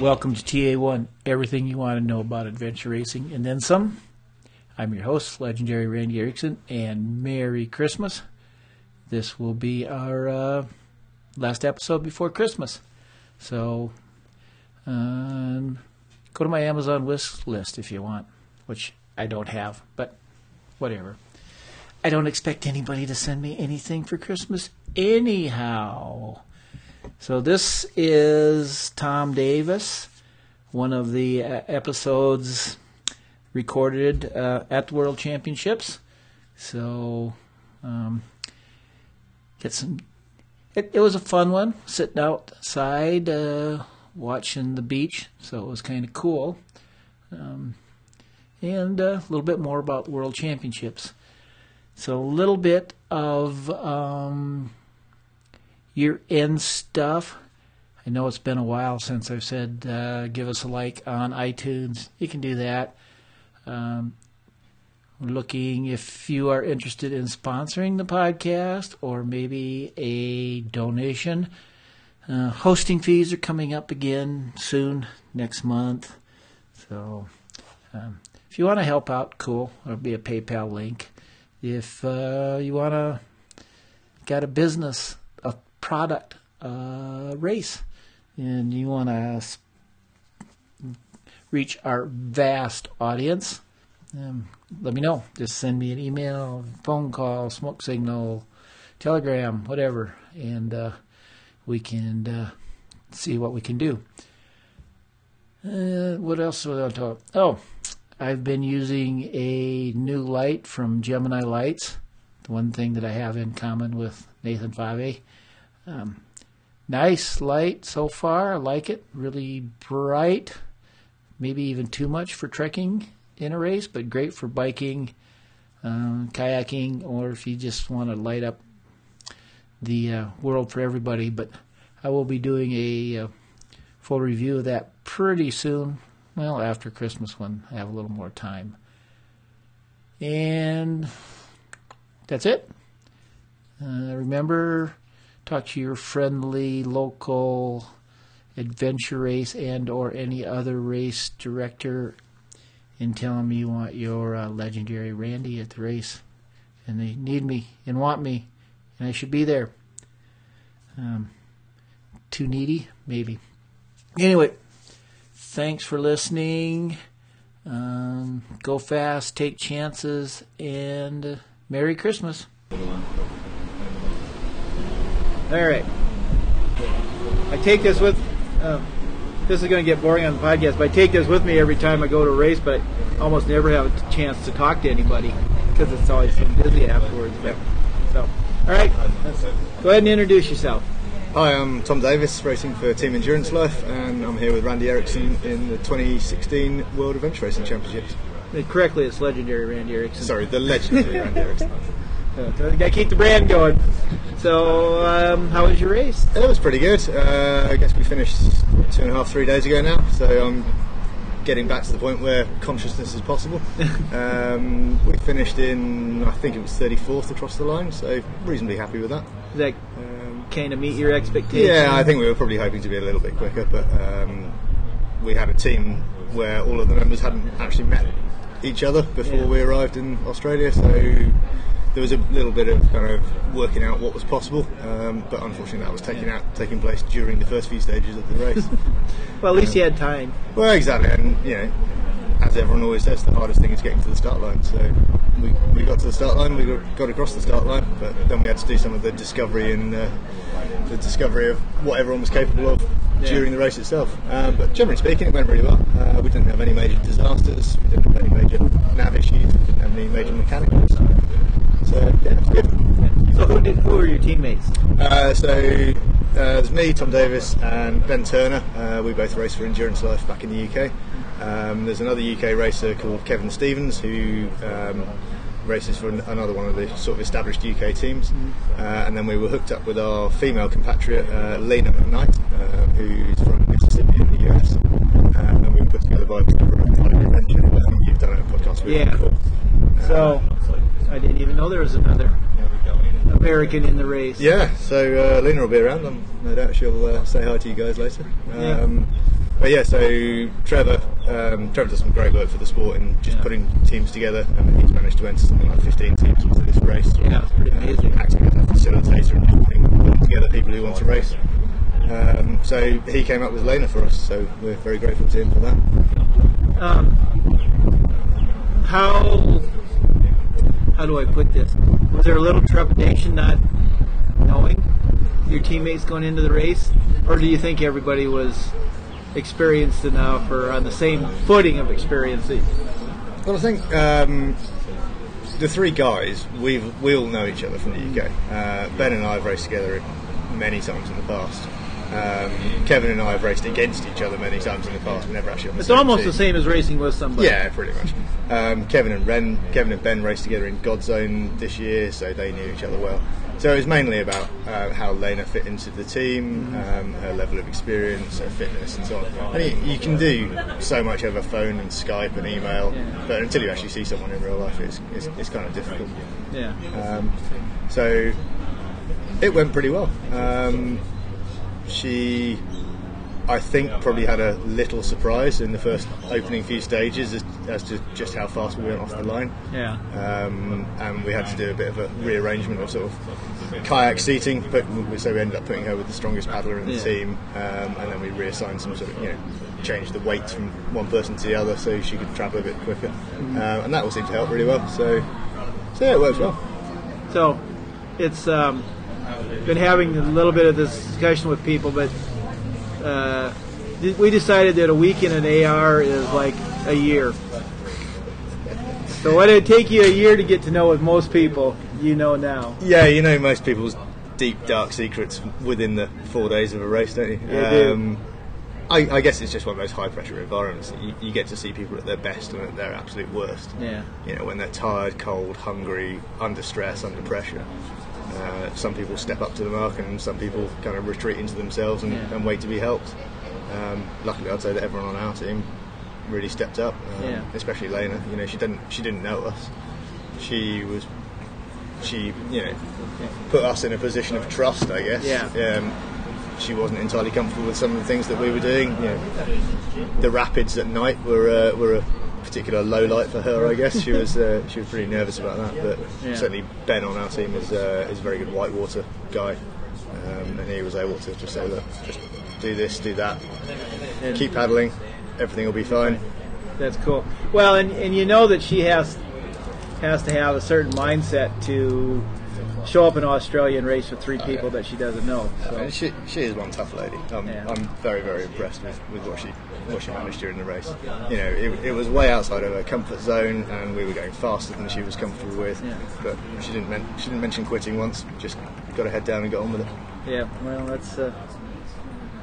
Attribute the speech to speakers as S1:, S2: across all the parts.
S1: Welcome to TA1, everything you want to know about adventure racing and then some. I'm your host, legendary Randy Erickson, and Merry Christmas. This will be our uh, last episode before Christmas. So, um, go to my Amazon wish list if you want, which I don't have, but whatever. I don't expect anybody to send me anything for Christmas anyhow. So this is Tom Davis, one of the uh, episodes recorded uh, at the World Championships. So um, get some. It, it was a fun one, sitting outside uh, watching the beach. So it was kind of cool. Um, and uh, a little bit more about the World Championships. So a little bit of um, year end stuff. I know it's been a while since I've said uh, give us a like on iTunes. You can do that. Um, looking if you are interested in sponsoring the podcast or maybe a donation. Uh, hosting fees are coming up again soon, next month. So um, if you want to help out, cool. There'll be a PayPal link. If uh, you want to got a business, product, a race, and you want to reach our vast audience, um, let me know. Just send me an email, phone call, smoke signal, telegram, whatever, and uh, we can uh, see what we can do. Uh, what else was I talk? Oh, I've been using a new light from Gemini Lights. The one thing that I have in common with Nathan Fa'avae. Um, nice light so far. I like it. Really bright. Maybe even too much for trekking in a race, but great for biking, um, kayaking, or if you just want to light up the uh, world for everybody. But I will be doing a uh, full review of that pretty soon. Well, after Christmas when I have a little more time. And that's it. Uh, remember, talk to your friendly local adventure race and or any other race director and tell them you want your uh, legendary Randy at the race, and they need me and want me, and I should be there. Um, too needy, maybe. Anyway, thanks for listening. Um, go fast, take chances, and Merry Christmas. All right. I take this with. Uh, this is going to get boring on the podcast, but I take this with me every time I go to a race, but I almost never have a chance to talk to anybody because it's always so busy afterwards. But, so, all right, go ahead and introduce yourself.
S2: Hi, I'm Tom Davis, racing for Team Endurance Life, and I'm here with Randy Erickson in the 2016 World Adventure Racing Championships.
S1: Correctly, it's legendary Randy Erickson.
S2: Sorry, the legendary Randy Erickson.
S1: Uh, got to keep the brand going. So, um, how was your race?
S2: It was pretty good. Uh, I guess we finished two and a half, three days ago now, so I'm getting back to the point where consciousness is possible. um, we finished in, I think it was 34th across the line, so reasonably happy with that.
S1: Does that
S2: Um,
S1: kind of meet your expectations?
S2: Yeah, I think we were probably hoping to be a little bit quicker, but um, we had a team where all of the members hadn't actually met each other before
S1: Yeah.
S2: we arrived in Australia, so there was a little bit of kind of working out what was possible, um, but unfortunately that was taking out taking place during the first few stages of the race.
S1: Well, at least you had time.
S2: well, exactly, and you know, as everyone always says, the hardest thing is getting to the start line. So we, we got to the start line, we got, got across the start line, but then we had to do some of the discovery and uh, the discovery of what everyone was capable of
S1: Yeah.
S2: during the race itself. Um, but generally speaking, it went really well. Uh, we didn't have any major disasters, we didn't have any major nav issues, we didn't have any major mechanicals. So yeah, it's good.
S1: So, who, did, who were your teammates?
S2: Uh, so uh, there's me, Tom Davis, and Ben Turner. Uh, we both race for Endurance Life back in the UK. Um, there's another UK racer called Kevin Stevens who um, races for an, another one of the sort of established UK teams. Uh, and then we were hooked up with our female compatriot, uh, Lena McKnight, uh, who's from Mississippi in the US. Um, and we were put together by Clever Adventure. Um, you've done a podcast with
S1: Yeah.
S2: before.
S1: So, I didn't even know there was another American in the race.
S2: Yeah, so uh, Lena will be around. Um, no doubt she'll uh, say hi to you guys later.
S1: Yeah.
S2: Um, but yeah, so Trevor, um, Trevor does some great work for the sport in just
S3: Yeah.
S2: putting teams together, and he's managed to enter something like 15 teams into this race.
S3: Yeah, it's pretty amazing.
S2: Uh, acting as a facilitator and putting together people who want to race. Um, so he came up with Lena for us, so we're very grateful to him for that.
S3: Um, how how do I put this? Was there a little trepidation not knowing your teammates going into the race, or do you think everybody was experienced enough or on the same footing of experience?
S2: Well, I think um, the three guys we we all know each other from the UK. Uh, ben and I have raced together many times in the past. Um, Kevin and I have raced against each other many times in the past. We're never actually
S3: It's almost
S2: team.
S3: the same as racing with somebody.
S2: Yeah, pretty much. Um, Kevin and Ren, Kevin and Ben raced together in Godzone this year, so they knew each other well. So it was mainly about uh, how Lena fit into the team, um, her level of experience, her fitness, and so on. And you, you can do so much over phone and Skype and email, but until you actually see someone in real life, it's, it's, it's kind of difficult.
S3: Yeah.
S2: Um, so it went pretty well. Um, she, I think, probably had a little surprise in the first opening few stages as, as to just how fast we went off the line.
S3: Yeah.
S2: Um, and we had to do a bit of a rearrangement of sort of kayak seating, but we- so we ended up putting her with the strongest paddler in the
S3: Yeah.
S2: team, um, and then we reassigned some sort of, you know, changed the weights from one person to the other so she could travel a bit quicker,
S3: Mm-hmm.
S2: um, and that all seemed to help really well. So, so yeah, it worked well.
S3: So it's um, been having a little bit of this discussion with people, but uh, we decided that a week in an AR is like a year. So what it'd take you a year to get to know with most people, you know now.
S2: Yeah, you know most people's deep dark secrets within the four days of a race, don't you?
S3: Yeah, do.
S2: um, I, I guess it's just one of those high pressure environments. You, you get to see people at their best and at their absolute worst.
S3: Yeah.
S2: You know, when they're tired, cold, hungry, under stress, under pressure. Uh, some people step up to the mark, and some people kind of retreat into themselves and,
S3: Yeah.
S2: and wait to be helped. Um, luckily, I'd say that everyone on our team really stepped up, um,
S3: Yeah.
S2: especially Lena. You know, she didn't she didn't know us. She was she you know put us in a position of trust, I guess.
S3: Yeah.
S2: Um, she wasn't entirely comfortable with some of the things that we were doing. You know, the rapids at night were uh, were a particular low light for her, I guess. She was uh, she was pretty nervous about that, but
S3: Yeah.
S2: certainly Ben on our team is uh, is a very good whitewater guy, um, and he was able to just say, look, just do this, do that,
S3: And
S2: keep paddling, everything will be fine.
S3: That's cool. Well, and, and you know that she has has to have a certain mindset to show up in Australia and race with three people that she doesn't know. So
S2: she, she is one tough lady. I'm,
S3: Yeah.
S2: I'm very, very impressed with, with what she what she managed during the race. You know, it, it was way outside of her comfort zone, and we were going faster than she was comfortable with.
S3: Yeah.
S2: But she didn't men- she didn't mention quitting once. Just got her head down and got on with it.
S3: Yeah, well, that's uh,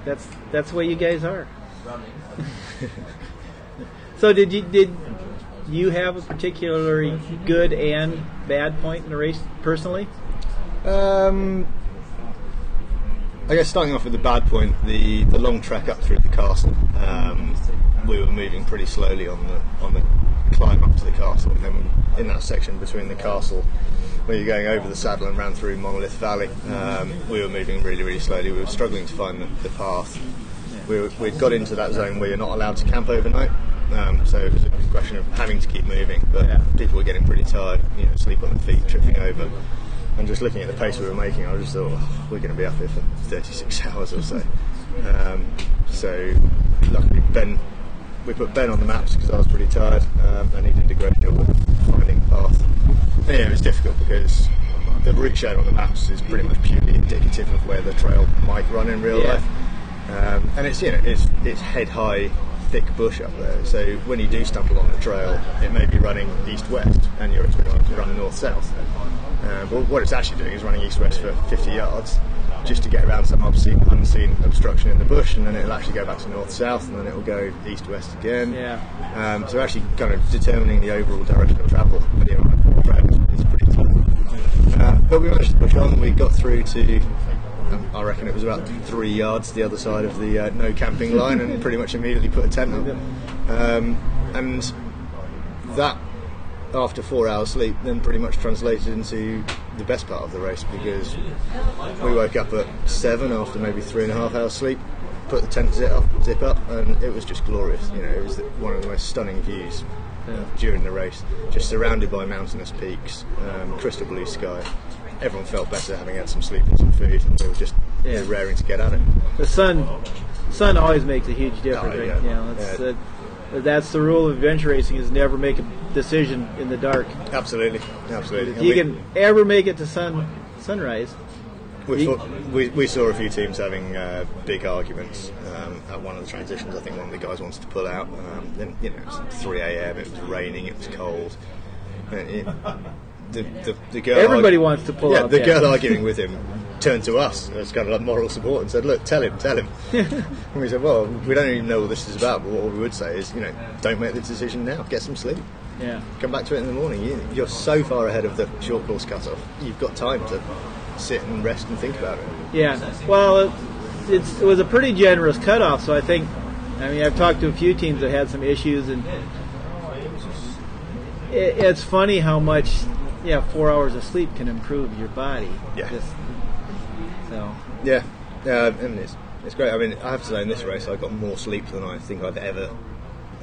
S3: that's that's the way you guys are. so did you did you have a particularly good and bad point in the race personally?
S2: Um, I guess starting off with the bad point, the, the long trek up through the castle. Um, we were moving pretty slowly on the on the climb up to the castle, and then in that section between the castle, where you're going over the saddle and ran through Monolith Valley, um, we were moving really really slowly. We were struggling to find the, the path. We were, we'd got into that zone where you're not allowed to camp overnight. Um, so it was a question of having to keep moving, but people were getting pretty tired, you know, sleep on their feet, tripping over. And just looking at the pace we were making, I just thought, oh, we're going to be up here for 36 hours or so. Um, so, luckily, Ben, we put Ben on the maps because I was pretty tired, um, and he did a great job of finding the path. And, yeah, it was difficult because the route shown on the maps is pretty much purely indicative of where the trail might run in real
S3: Yeah.
S2: life. Um, and it's you know it's it's head high, thick bush up there. So when you do stumble on the trail, it may be running east west, and you're expecting to run north south. Uh, but what it's actually doing is running east west for 50 yards, just to get around some unseen, unseen obstruction in the bush, and then it'll actually go back to north south, and then it'll go east west again.
S3: Yeah.
S2: Um, so actually, kind of determining the overall direction of travel when you're on a trail is, pretty tough. Uh, but we managed to push on. We got through to, um, I reckon it was about three yards the other side of the uh, no camping line, and pretty much immediately put a tent up. Um, and that, after four hours sleep, then pretty much translated into the best part of the race because we woke up at seven after maybe three and a half hours sleep. put the tent zip up, zip up, and it was just glorious. You know, it was one of the most stunning views during the race. Just surrounded by mountainous peaks, um, crystal blue sky. Everyone felt better having had some sleep and some food, and they were just
S3: Yeah.
S2: raring to get at it.
S3: The sun, sun always makes a huge difference.
S2: Oh, yeah.
S3: You know, uh, that's the rule of adventure racing: is never make a decision in the dark.
S2: Absolutely, absolutely.
S3: If you
S2: we-
S3: can ever make it to sun sunrise,
S2: We, thought, we, we saw a few teams having uh, big arguments um, at one of the transitions. I think one of the guys wanted to pull out. Um, then you know, it was 3 a.m. It was raining. It was cold. And it- the, the, the girl
S3: Everybody
S2: argu-
S3: wants to pull
S2: yeah,
S3: out,
S2: the
S3: yeah.
S2: girl arguing with him turned to us as kind of like moral support and said, "Look, tell him, tell him." and we said, "Well, we don't even know what this is about, but what we would say is, you know, don't make the decision now. Get some sleep."
S3: yeah,
S2: come back to it in the morning. You, you're so far ahead of the short course cut-off. You've got time to sit and rest and think about it.
S3: yeah. Well, it, it's, it was a pretty generous cutoff, so I think. I mean, I've talked to a few teams that had some issues, and it, it's funny how much, yeah, four hours of sleep can improve your body.
S2: Yeah.
S3: Just- so
S2: Yeah, yeah, and it's it's great. I mean, I have to say in this race, I got more sleep than I think I've ever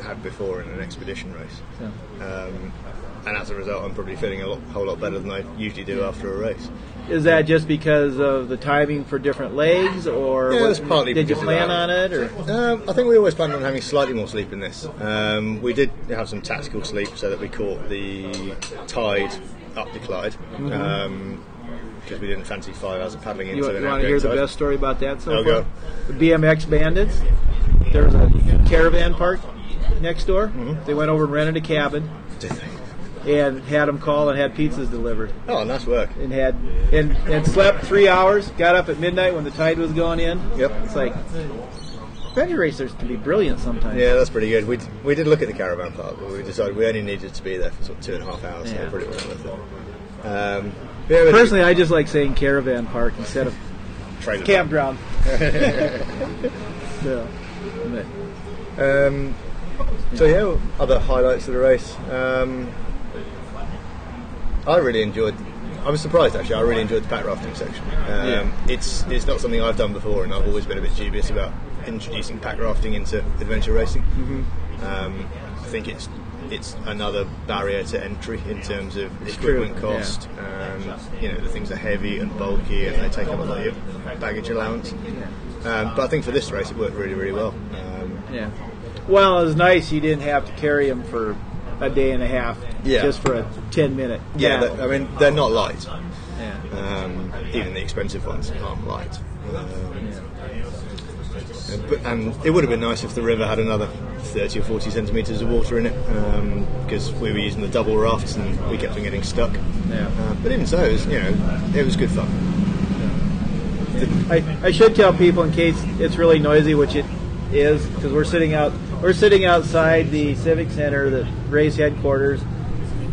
S2: had before in an expedition race.
S3: So.
S2: Um, and as a result, I'm probably feeling a lot, whole lot better than I usually do after a race.
S3: Is that just because of the timing for different legs, or
S2: Yeah, it's partly
S3: did you plan on it, or
S2: Um, I think we always planned on having slightly more sleep in this. Um, we did have some tactical sleep so that we caught the tide up the Clyde because we didn't fancy five hours of paddling into
S3: Mm-hmm. you,
S2: an
S3: want to hear the best story about that so
S2: Oh,
S3: far? The BMX Bandits. There was a caravan park next door.
S2: Mm-hmm.
S3: They went over and rented a cabin
S2: Did they?
S3: and had them call and had pizzas delivered.
S2: Oh, nice work.
S3: And had and, and slept three hours. Got up at midnight when the tide was going in.
S2: Yep.
S3: It's like adventure racers can be brilliant sometimes.
S2: Yeah, that's pretty good. We, we did look at the caravan park, but we decided we only needed to be there for sort of two and a half hours, so
S3: Yeah.
S2: it probably wasn't worth it. Um,
S3: Personally, I just like saying caravan park instead of campground. so,
S2: Um, so yeah, other highlights of the race. Um, I really enjoyed. I was surprised actually. I really enjoyed the pack rafting section. Um,
S3: Yeah.
S2: It's it's not something I've done before, and I've always been a bit dubious about introducing pack rafting into adventure racing.
S3: Mm-hmm.
S2: Um, I think it's it's another barrier to entry in terms of
S3: true,
S2: equipment cost. Um, you know, the things are heavy and bulky, and they take up a lot of your baggage allowance. Um, but I think for this race, it worked really, really well. Um,
S3: Yeah. Well, it was nice you didn't have to carry them for a day and a half
S2: Yeah.
S3: just for a 10 minute.
S2: Yeah, I mean they're not light.
S3: yeah.
S2: Um, even the expensive ones aren't light. Um, but, and it would have been nice if the river had another 30 or 40 centimetres of water in it because we were using the double rafts and we kept on getting stuck.
S3: Yeah.
S2: Uh, but even so, it was, you know, it was good fun.
S3: I, I should tell people in case it's really noisy, which it is, because we're sitting out we're sitting outside the civic center, the race headquarters,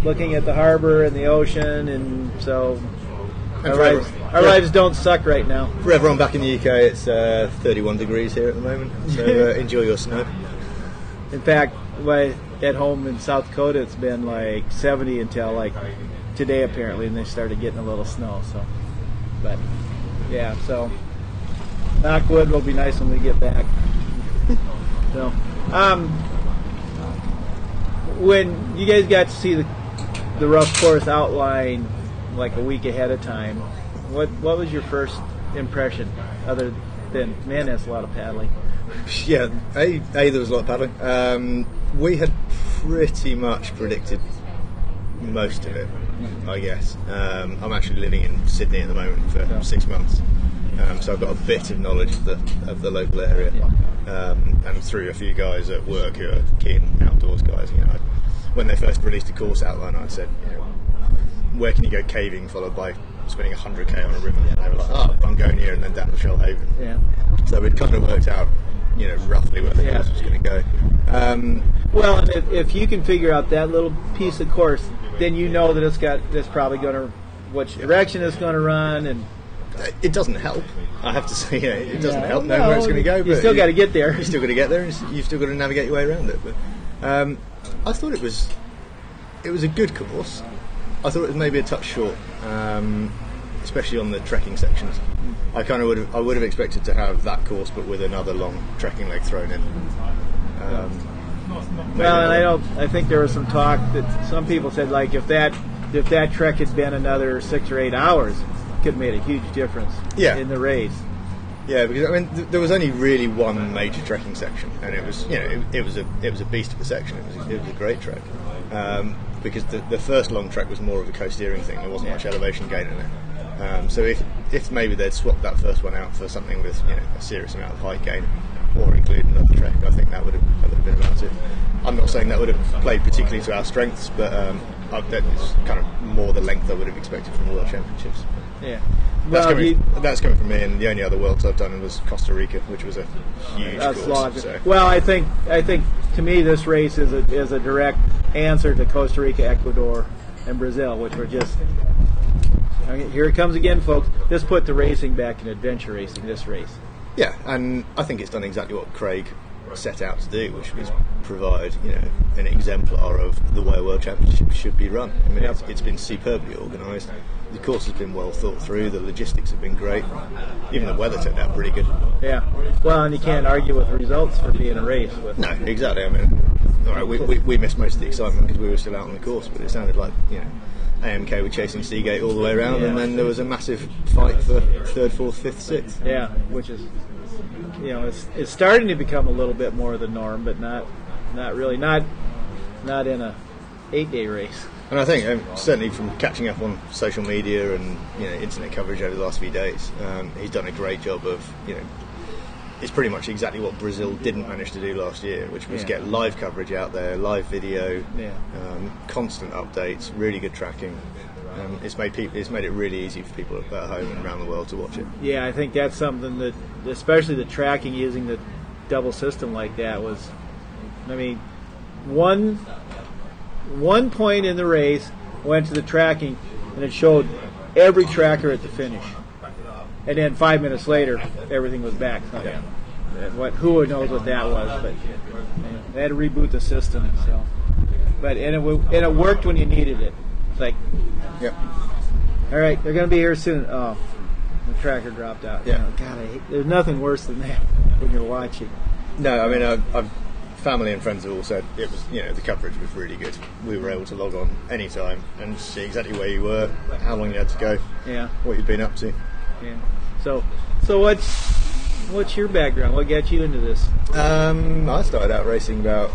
S3: looking at the harbor and the ocean, and so our lives, our lives don't suck right now.
S2: For everyone back in the UK, it's uh, 31 degrees here at the moment, so uh, enjoy your snow.
S3: In fact, my, at home in South Dakota, it's been like 70 until like today apparently, and they started getting a little snow. So, but yeah, so knock wood will be nice when we get back. so, um, when you guys got to see the the rough course outline like a week ahead of time, what what was your first impression other than man, that's a lot of paddling.
S2: Yeah, a, a there was a lot of paddling. Um, we had pretty much predicted most of it, I guess. Um, I'm actually living in Sydney at the moment for six months, um, so I've got a bit of knowledge of the of the local area, um, and through a few guys at work who are keen outdoors guys. You know, when they first released a course outline, I said, where can you go caving, followed by spending 100k on a river? And they were like, oh, Bungonia and then down to Shoalhaven.
S3: Yeah.
S2: So we'd kind of worked out, you know, roughly where the
S3: Yeah.
S2: course was going to go. Um,
S3: Well, and if, if you can figure out that little piece of course, then you know that it's got it's probably going to which direction it's going to run, and
S2: it doesn't help. I have to say, yeah, it doesn't
S3: Yeah,
S2: help knowing where it's going to go.
S3: you
S2: But
S3: still gotta get there.
S2: You still got to get there, and you've still got to navigate your way around it. But um, I thought it was, it was a good course. I thought it was maybe a touch short. Um, especially on the trekking sections. I kind of would have I would have expected to have that course, but with another long trekking leg thrown in. Um,
S3: Well, I don't. I think there was some talk that some people said like if that if that trek had been another six or eight hours, it could have made a huge difference
S2: Yeah.
S3: in the race.
S2: Yeah, because I mean, th- there was only really one major trekking section, and it was you know it, it was a it was a beast of a section. It was it was a great trek um, because the, the first long trek was more of a coasteering thing. There wasn't much elevation gain in it. Um, so if if maybe they'd swapped that first one out for something with you know a serious amount of height gain, or include another trek, I think that would have that would have been about it. I'm not saying that would have played particularly to our strengths, but um, that's kind of more the length I would have expected from the World Championships.
S3: Yeah.
S2: That's,
S3: Well,
S2: coming,
S3: you,
S2: that's coming from me, and the only other worlds I've done was Costa Rica, which was a huge
S3: that's
S2: course. so-
S3: Well, I think I think to me this race is a is a direct answer to Costa Rica, Ecuador, and Brazil, which were just. Here it comes again, folks. This put the racing back in adventure racing. This race.
S2: yeah, and I think it's done exactly what Craig set out to do, which was provide you know an exemplar of the way a World Championship should be run. I mean, it's, it's been superbly organised. The course has been well thought through. The logistics have been great. Even the weather turned out pretty good.
S3: Yeah. Well, and you can't argue with the results for being a race. With
S2: No, exactly. I mean, all right, we, we, we missed most of the excitement because we were still out on the course, but it sounded like you know AMK were chasing Seagate all the way around, and then there was a massive fight for third, fourth, fifth, sixth.
S3: Yeah, which is, you know, it's it's starting to become a little bit more of the norm, but not not really not not in a eight day race.
S2: And I think um, certainly from catching up on social media and you know internet coverage over the last few days, um, he's done a great job of you know. It's pretty much exactly what Brazil didn't manage to do last year, which was
S3: Yeah.
S2: get live coverage out there, live video,
S3: Yeah.
S2: um, constant updates, really good tracking. Um, it's made people, it's made it really easy for people at home and around the world to watch it.
S3: Yeah, I think that's something that, especially the tracking using the double system like that was, I mean, one one point in the race went to the tracking, and it showed every tracker at the finish, and then five minutes later, everything was back. So,
S2: Yeah.
S3: What who knows what that was, but they had to reboot the system. So, but and it and it worked when you needed it. It's like,
S2: Yep.
S3: all right, they're going to be here soon. Oh, the tracker dropped out.
S2: Yeah.
S3: You know, God, I hate, there's nothing worse than that when you're watching.
S2: No, I mean, I've, I've family and friends have all said it was, you know, the coverage was really good. We were able to log on anytime and see exactly where you were, how long you had to go,
S3: Yeah,
S2: what you'd been up to.
S3: Yeah. So, so what's what's your background? What got you into this?
S2: Um, I started out racing about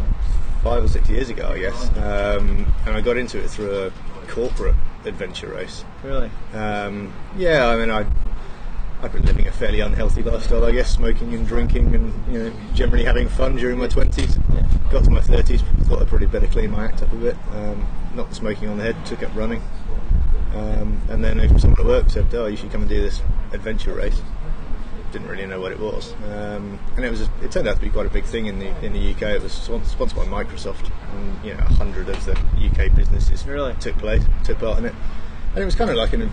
S2: five or six years ago, I guess, um, and I got into it through a corporate adventure race.
S3: Really?
S2: Um, yeah, I mean, I, I've been living a fairly unhealthy lifestyle, I guess, smoking and drinking and, you know, generally having fun during my 20s. Got to my 30s, thought I'd probably better clean my act up a bit. Um, the smoking on the head, took up running. Um, and then someone at work said, oh, you should come and do this adventure race. Didn't really know what it was. Um, and it was it turned out to be quite a big thing in the in the UK. It was sponsored by Microsoft, and you know, a hundred of the UK businesses
S3: Really?
S2: took place, took part in it. And it was kind of like an it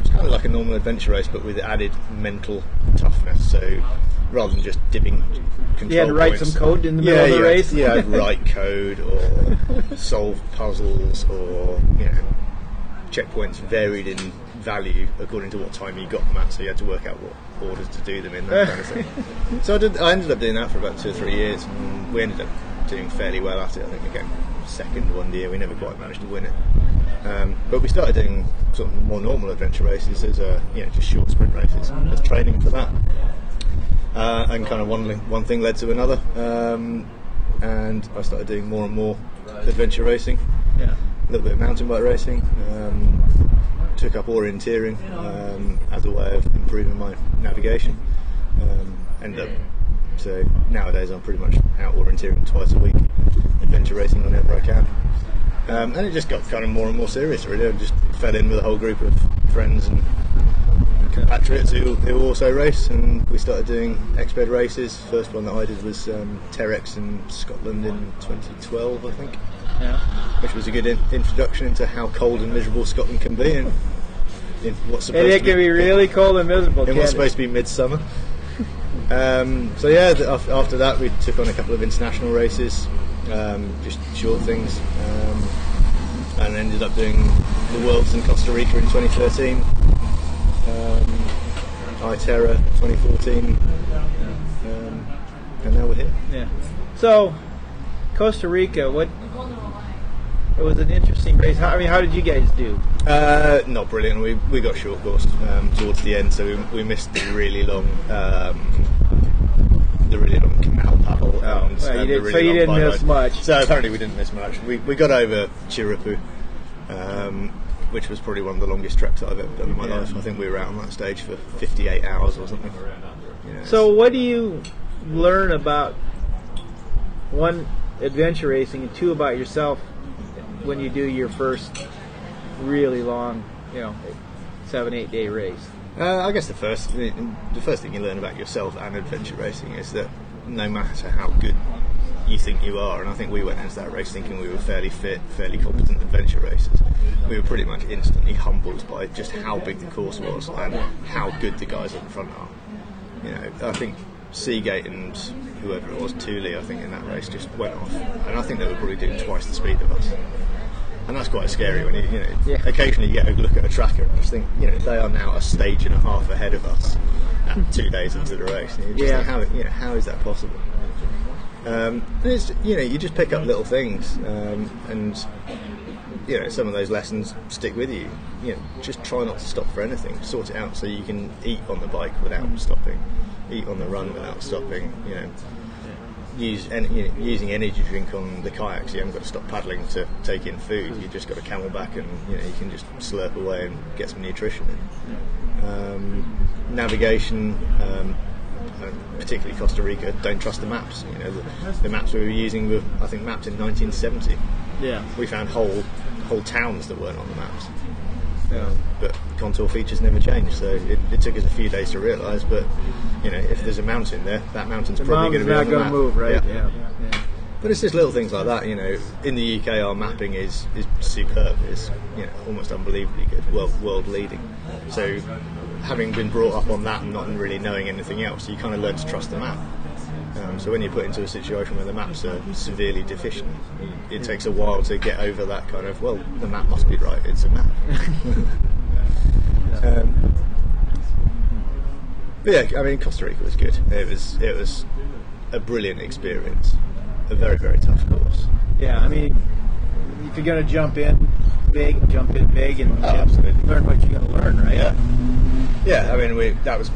S2: was kind of like a normal adventure race, but with added mental toughness. So rather than just dipping control
S3: You had to write
S2: points-
S3: some code in the middle
S2: yeah,
S3: of the
S2: you
S3: race?
S2: Had, yeah, write code or solve puzzles or you know checkpoints varied in value according to what time you got them at. So you had to work out what orders to do them in, that kind of thing. So I did. I ended up doing that for about two or three years, and we ended up doing fairly well at it. I think we came second one year. We never quite managed to win it. Um, but we started doing sort of more normal adventure races as a, you know, just short sprint races as training for that. Uh, and kind of one, one thing led to another. Um, and I started doing more and more adventure racing,
S3: Yeah.
S2: a little bit of mountain bike racing. Um, took up orienteering um, as a way of improving my navigation. Um, ended up so nowadays I'm pretty much out orienteering twice a week, adventure racing whenever I can. Um, and it just got kind of more and more serious. Really, I just fell in with a whole group of friends and compatriots who, who also race, and we started doing exped races. First one that I did was um, Terrex in Scotland in 2012, I think
S3: Yeah.
S2: which was a good in- introduction into how cold and miserable Scotland can be, and in what's supposed
S3: And it
S2: to
S3: can be really cold and miserable.
S2: in what's
S3: it?
S2: supposed to be midsummer. um, so yeah, th- af- after that we took on a couple of international races, um, just short things, um, and ended up doing the Worlds in Costa Rica in 2013. um, ITERA 2014, um, and now we're here.
S3: Yeah. So, Costa Rica, what? It was an interesting race. How, I mean, how did you guys do?
S2: Uh, not brilliant. We, we got short course um, towards the end, so we, we missed the really long um, the really long canal paddle. And,
S3: well,
S2: and
S3: did-
S2: really
S3: so you didn't miss much.
S2: So apparently we didn't miss much. We, we got over Chirripó, um, which was probably one of the longest treks I've ever done in my
S3: Yeah.
S2: life. I think we were out on that stage for 58 hours or something. You know,
S3: So, what do you learn about one adventure racing and two about yourself when you do your first really long, you know, seven eight day race?
S2: Uh, I guess the first the first thing you learn about yourself and adventure racing is that no matter how good you think you are, and I think we went into that race thinking we were fairly fit, fairly competent adventure racers. We were pretty much instantly humbled by just how big the course was and how good the guys up front are. You know, I think Seagate and whoever it was, Thule, I think in that race just went off, and I think they were probably doing twice the speed of us. And that's quite scary when you, you know,
S3: Yeah.
S2: occasionally you get a look at a tracker and just think, you know, they are now a stage and a half ahead of us at two days into the race. And you just
S3: Yeah.
S2: think, how, you know, how is that possible? Um, and it's, you know, you just pick up little things, um, and you know, some of those lessons stick with you. You know, just try not to stop for anything. Sort it out so you can eat on the bike without stopping, eat on the run without stopping. You know, use en- you know, using energy drink on the kayaks. You haven't got to stop paddling to take in food. You have just got a camelback, and you know you can just slurp away and get some nutrition in. Um, navigation. Um, uh, particularly Costa Rica, don't trust the maps. You know, the, the maps we were using were, I think, mapped in 1970
S3: Yeah.
S2: we found whole whole towns that weren't on the maps. But contour features never changed, so it, it took us a few days to realise. But you know, if there's a mountain there, that mountain's
S3: The
S2: probably going to be on the map.
S3: move, right?
S2: Yeah.
S3: Yeah. yeah.
S2: But it's just little things like that. You know, in the UK, our mapping is is superb. It's you know almost unbelievably good, world world leading. So having been brought up on that and not really knowing anything else, you kind of learn to trust the map. Um, so when you're put into a situation where the maps are severely deficient, it takes a while to get over that kind of well, the map must be right. It's a map. um, but yeah, I mean Costa Rica was good. It was it was a brilliant experience. A very very tough course.
S3: Yeah, I mean, if you're to jump in big, jump in big, and
S2: Oh, absolutely.
S3: learn what you're to learn, right?
S2: Yeah, yeah. I mean, we, that was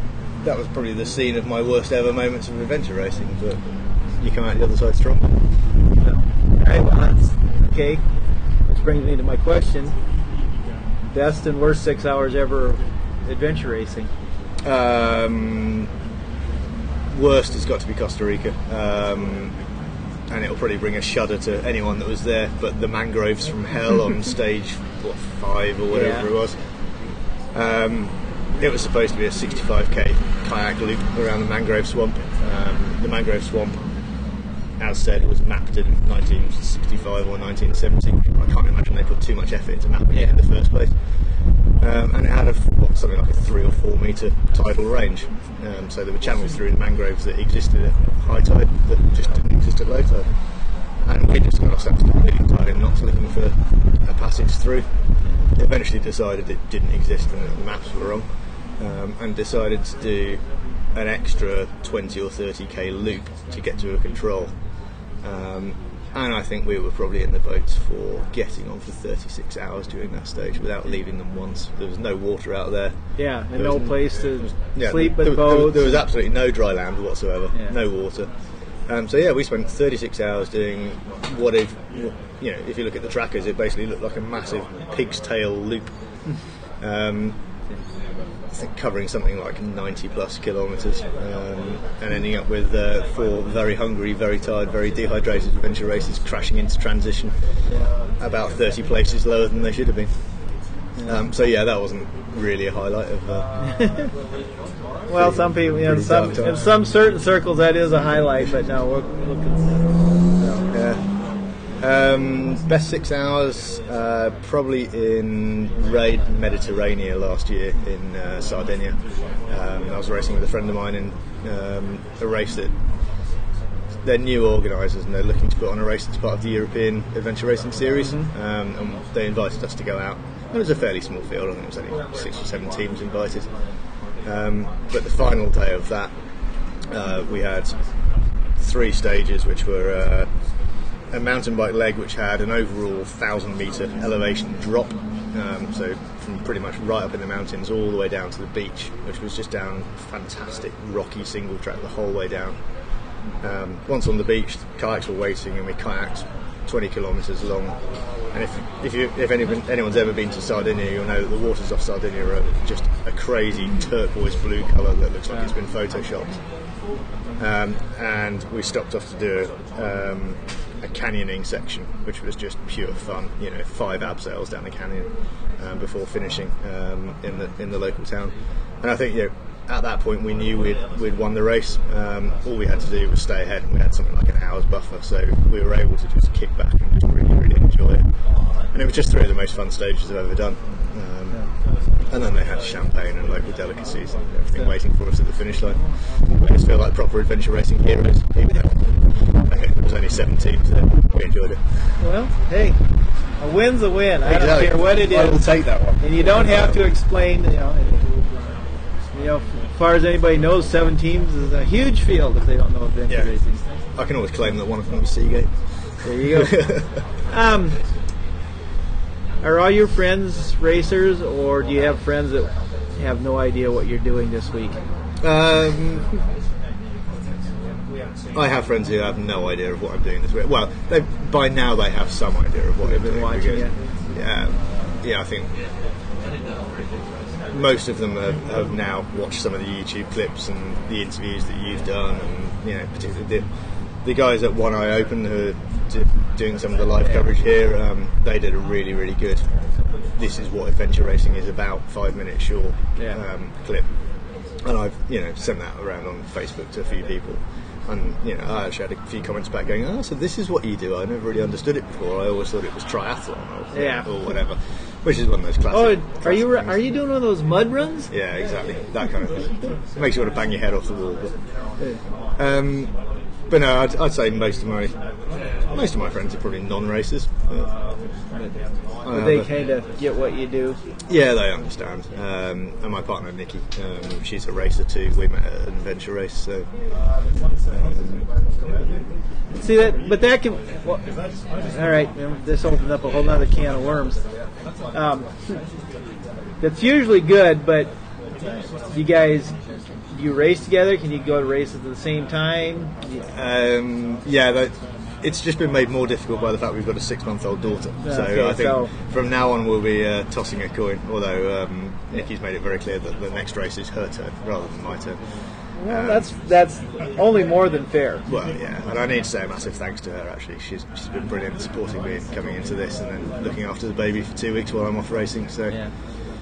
S2: that was probably the scene of my worst ever moments of adventure racing. But you come out the other side strong.
S3: Right, well, that's okay. Which brings me to my question: best and worst six hours ever adventure racing.
S2: Um, worst has got to be Costa Rica. Um, and it'll probably bring a shudder to anyone that was there. But the mangroves from hell on stage what five or whatever
S3: Yeah.
S2: it was. Um, it was supposed to be a 65k kayak loop around the mangrove swamp. Um, the mangrove swamp, as said, was mapped in 1965 or 1970. I can't imagine they put too much effort into mapping it in the first place. Um, and it had a, what, something like a three or four metre tidal range. Um, so there were channels through the mangroves that existed at high tide that just didn't exist at low tide. And we just got ourselves completely tied in knots looking for a passage through. Eventually decided it didn't exist and the maps were wrong, um, and decided to do an extra 20 or 30k loop to get to a control. Um, and I think we were probably in the boats for getting on for 36 hours during that stage without leaving them once. There was no water out there.
S3: Yeah, and
S2: There
S3: no
S2: was-
S3: place to
S2: Yeah,
S3: sleep but
S2: there,
S3: boats.
S2: There was absolutely no dry land whatsoever,
S3: Yeah.
S2: no water. Um, so yeah, we spent 36 hours doing what if you know if you look at the trackers, it basically looked like a massive pig's tail loop. Um, think covering something like 90 plus kilometres um, and ending up with uh, four very hungry, very tired, very dehydrated adventure racers crashing into transition about 30 places lower than they should have been. Um, so yeah, that wasn't really a highlight of. Uh,
S3: well, some people, you know, in some in some certain circles that is a highlight, but no, we're looking.
S2: Um, best six hours, uh, probably in Raid Mediterranean last year in uh, Sardinia. Um, I was racing with a friend of mine in um, a race that they're new organisers and they're looking to put on a race that's part of the European Adventure Racing Series. Um, and they invited us to go out It was a fairly small field. I think it was only six or seven teams invited. Um, but the final day of that, uh, we had three stages, which were uh, a mountain bike leg, which had an overall thousand meter elevation drop. Um, so from pretty much right up in the mountains all the way down to the beach, which was just down fantastic rocky single track the whole way down. Um, once on the beach, the kayaks were waiting, and we kayaked 20 kilometres long. And if if, you, if anyone, anyone's ever been to Sardinia, you'll know that the waters off Sardinia are just a crazy turquoise blue colour that looks like it's been photoshopped. Um, and we stopped off to do um, a canyoning section, which was just pure fun. You know, five abseils down the canyon um, before finishing um, in the in the local town. And I think you know, at that point we knew we'd we'd won the race. Um, all we had to do was stay ahead, and we had something like an hour's buffer, so we were able to just kick back and just really really enjoy it. And it was just three of the most fun stages I've ever done. And then they had champagne and local delicacies and everything waiting for us at the finish line. I just feel like proper adventure racing heroes, even though okay, there was only seven teams there. We enjoyed it.
S3: Well, hey, a win's a win. I don't care what it
S2: I will take that one.
S3: and you don't have to explain. You know, you know, as far as anybody knows, seven teams is a huge field if they don't know adventure
S2: Yeah.
S3: racing.
S2: I can always claim that one of them was Seagate.
S3: There you go. um, are all your friends racers, or do you have friends that have no idea what you're doing this week?
S2: Um, I have friends who have no idea of what I'm doing this week. Well, they, by now they have some idea of what I'm
S3: been
S2: doing.
S3: watching
S2: because- Yeah, yeah, I think most of them have, have now watched some of the YouTube clips and the interviews that you've done, and you know, particularly the, the guys at One Eye Open who doing some of the live coverage here. Um, they did a really, really good. This is what adventure racing is about. Five minute short
S3: Yeah.
S2: um, clip, and I've you know sent that around on Facebook to a few people. And you know, I actually had a few comments back going, "Oh, so this is what you do? I never really understood it before. I always thought it was triathlon or,
S3: Yeah.
S2: or whatever." Which is one of those
S3: Oh,
S2: classic.
S3: are you
S2: classic
S3: are you doing one of those mud runs?
S2: yeah, exactly. That kind of thing. Makes you want to bang your head off the wall. But, um, but no, I'd, I'd say most of my most of my friends are probably non-racers. But I
S3: they kind of get what you do.
S2: yeah, they understand. Um, and my partner Nikki, um, she's a racer too. We met at an adventure race, so
S3: See that, but that can. Well, all right, this opens up a whole other can of worms. Um, that's usually good, but you guys, you race together? Can you go to races at the same time?
S2: um, yeah, that, it's just been made more difficult by the fact we've got a six-month-old daughter. so
S3: Okay,
S2: I think
S3: so-
S2: from now on we'll be uh, tossing a coin. Although um, Nikki's made it very clear that the next race is her turn rather than my turn.
S3: Well, that's that's only more than fair.
S2: Well, yeah, and I need to say a massive thanks to her. Actually, she's she's been brilliant supporting me and coming into this, and then looking after the baby for two weeks while I'm off racing. So,
S3: Yeah.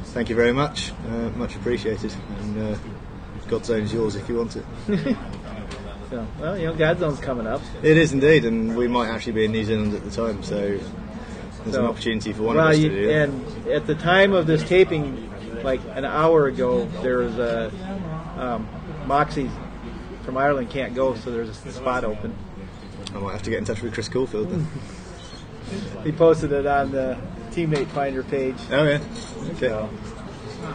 S2: thank you very much, uh, much appreciated. And uh, Godzone's yours if you want it.
S3: So, well, you know, Godzone's coming up.
S2: It is indeed, and we might actually be in New Zealand at the time, so there's an opportunity for one
S3: well,
S2: of us
S3: you,
S2: to do that.
S3: and at the time of this taping, like an hour ago, there was a um, Moxie from Ireland can't go, so there's a spot open.
S2: I might have to get in touch with Chris Caulfield then.
S3: He posted it on the teammate finder page.
S2: oh yeah, okay.
S3: So,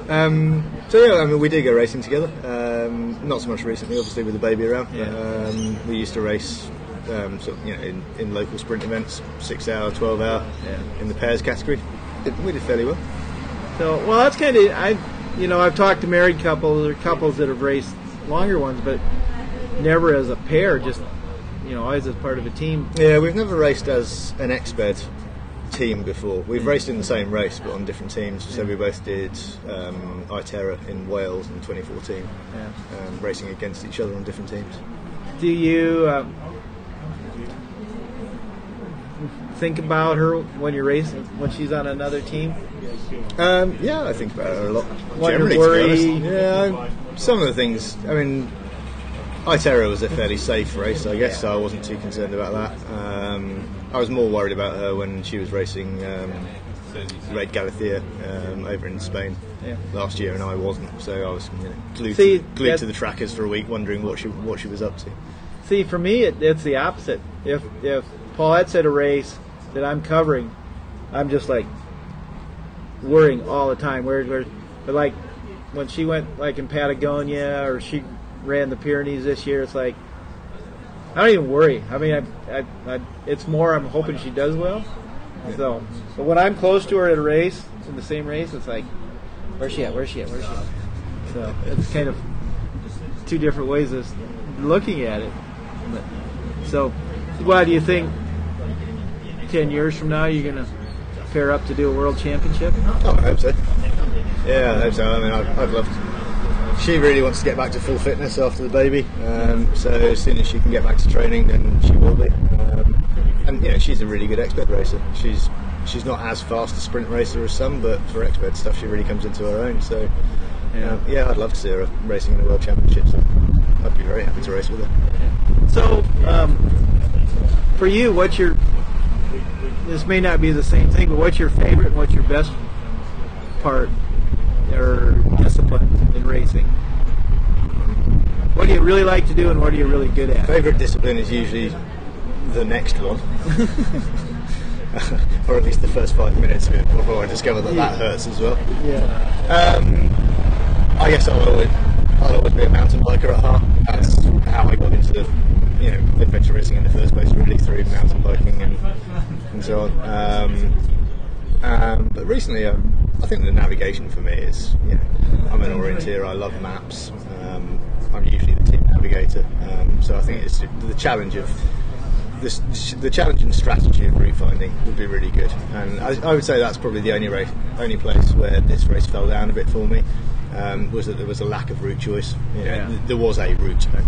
S2: Um, so yeah, I mean, we did go racing together. Um, not so much recently, obviously, with the baby around.
S3: Yeah.
S2: Um, we used to race, um, sort of, you know, in, in local sprint events, six hour, twelve hour,
S3: Yeah.
S2: in the pairs category. We did fairly well.
S3: so well, that's kind of I, you know, I've talked to married couples or couples that have raced longer ones, but never as a pair. Just you know, always as part of a team.
S2: Yeah, we've never raced as an exped team before. We've raced in the same race, but on different teams. So we both did um, ITERA in Wales in 2014,
S3: Yeah.
S2: um, racing against each other on different teams.
S3: Do you um, think about her when you're racing when she's on another team?
S2: Um, yeah, I think about her a lot. Generally,
S3: worry.
S2: Yeah, some of the things. I mean, ITERA was a fairly safe race, I guess, so I wasn't too concerned about that. Um, I was more worried about her when she was racing um, Raid Gallaecia um, over in Spain
S3: Yeah.
S2: last year, and I wasn't. So I was you know, glued,
S3: See,
S2: to, glued to the trackers for a week, wondering what she what she was up to.
S3: See, for me, it, it's the opposite. If if Paulette's at a race that I'm covering, I'm just like, worrying all the time. Where, where, but like when she went like in Patagonia or she ran the Pyrenees this year, it's like I don't even worry. I mean, I, I, I, it's more I'm hoping she does well. So, but when I'm close to her at a race in the same race, it's like, where's she at? Where's she at? Where's she at? So it's kind of two different ways of looking at it. But, so, why do you think ten years from now you're gonna pair up to do a world championship?
S2: Oh, I hope so. Yeah, I hope so. I mean, I'd, I'd love to. She really wants to get back to full fitness after the baby, um, so as soon as she can get back to training, then she will be. Um, and you know, she's a really good expert racer. She's she's not as fast a sprint racer as some, but for expert stuff, she really comes into her own. So,
S3: Yeah.
S2: um, yeah, I'd love to see her racing in the world championships. I'd be very happy to race with her.
S3: So, um, for you, what's your? This may not be the same thing, but what's your favorite and what's your best part or discipline in racing? What do you really like to do, and what are you really good at?
S2: Favorite discipline is usually the next one. or at least the first five minutes of it before I discover that that hurts as well.
S3: Yeah.
S2: Um, I guess I'll always, I'll always be a mountain biker at heart. That's how I got into the, you know, adventure racing in the first place, really through mountain biking and, and so on. Um, um, but recently, um, I think the navigation for me is, you know, I'm an orienteer. I love maps. Um, I'm usually the team navigator, um, so I think it's the challenge of this, the challenge and strategy of route finding would be really good. And I, I would say that's probably the only race, only place where this race fell down a bit for me. Um, was that there was a lack of route choice. You know,
S3: Yeah.
S2: th- There was a route, but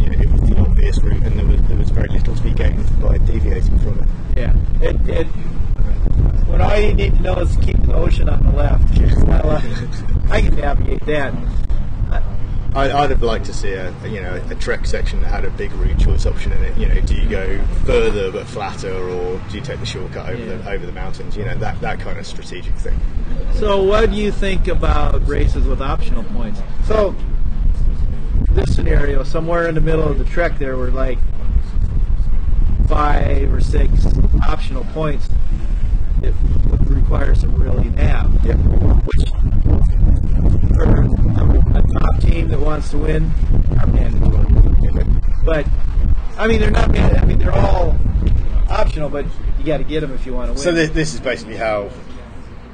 S2: you know, it was the obvious route, and there was, there was very little to be gained by deviating from it.
S3: Yeah. It, it, what all you need to know is keep the ocean on the left. Well, uh, I can navigate that.
S2: I, I'd have liked to see a, a, you know a trek section that had a big route choice option in it. You know, do you go further but flatter, or do you take the shortcut over
S3: Yeah.
S2: the over the mountains? You know, that that kind of strategic thing.
S3: So, what do you think about races with optional points? So, this scenario, somewhere in the middle of the trek, there were like five or six optional points that would require some really nav.
S2: Yeah.
S3: Which, for a, a top team that wants to win, are mandatory. But, I mean, they're not. I mean, they're all optional, but you got to get them if you want to win.
S2: So this, this is basically how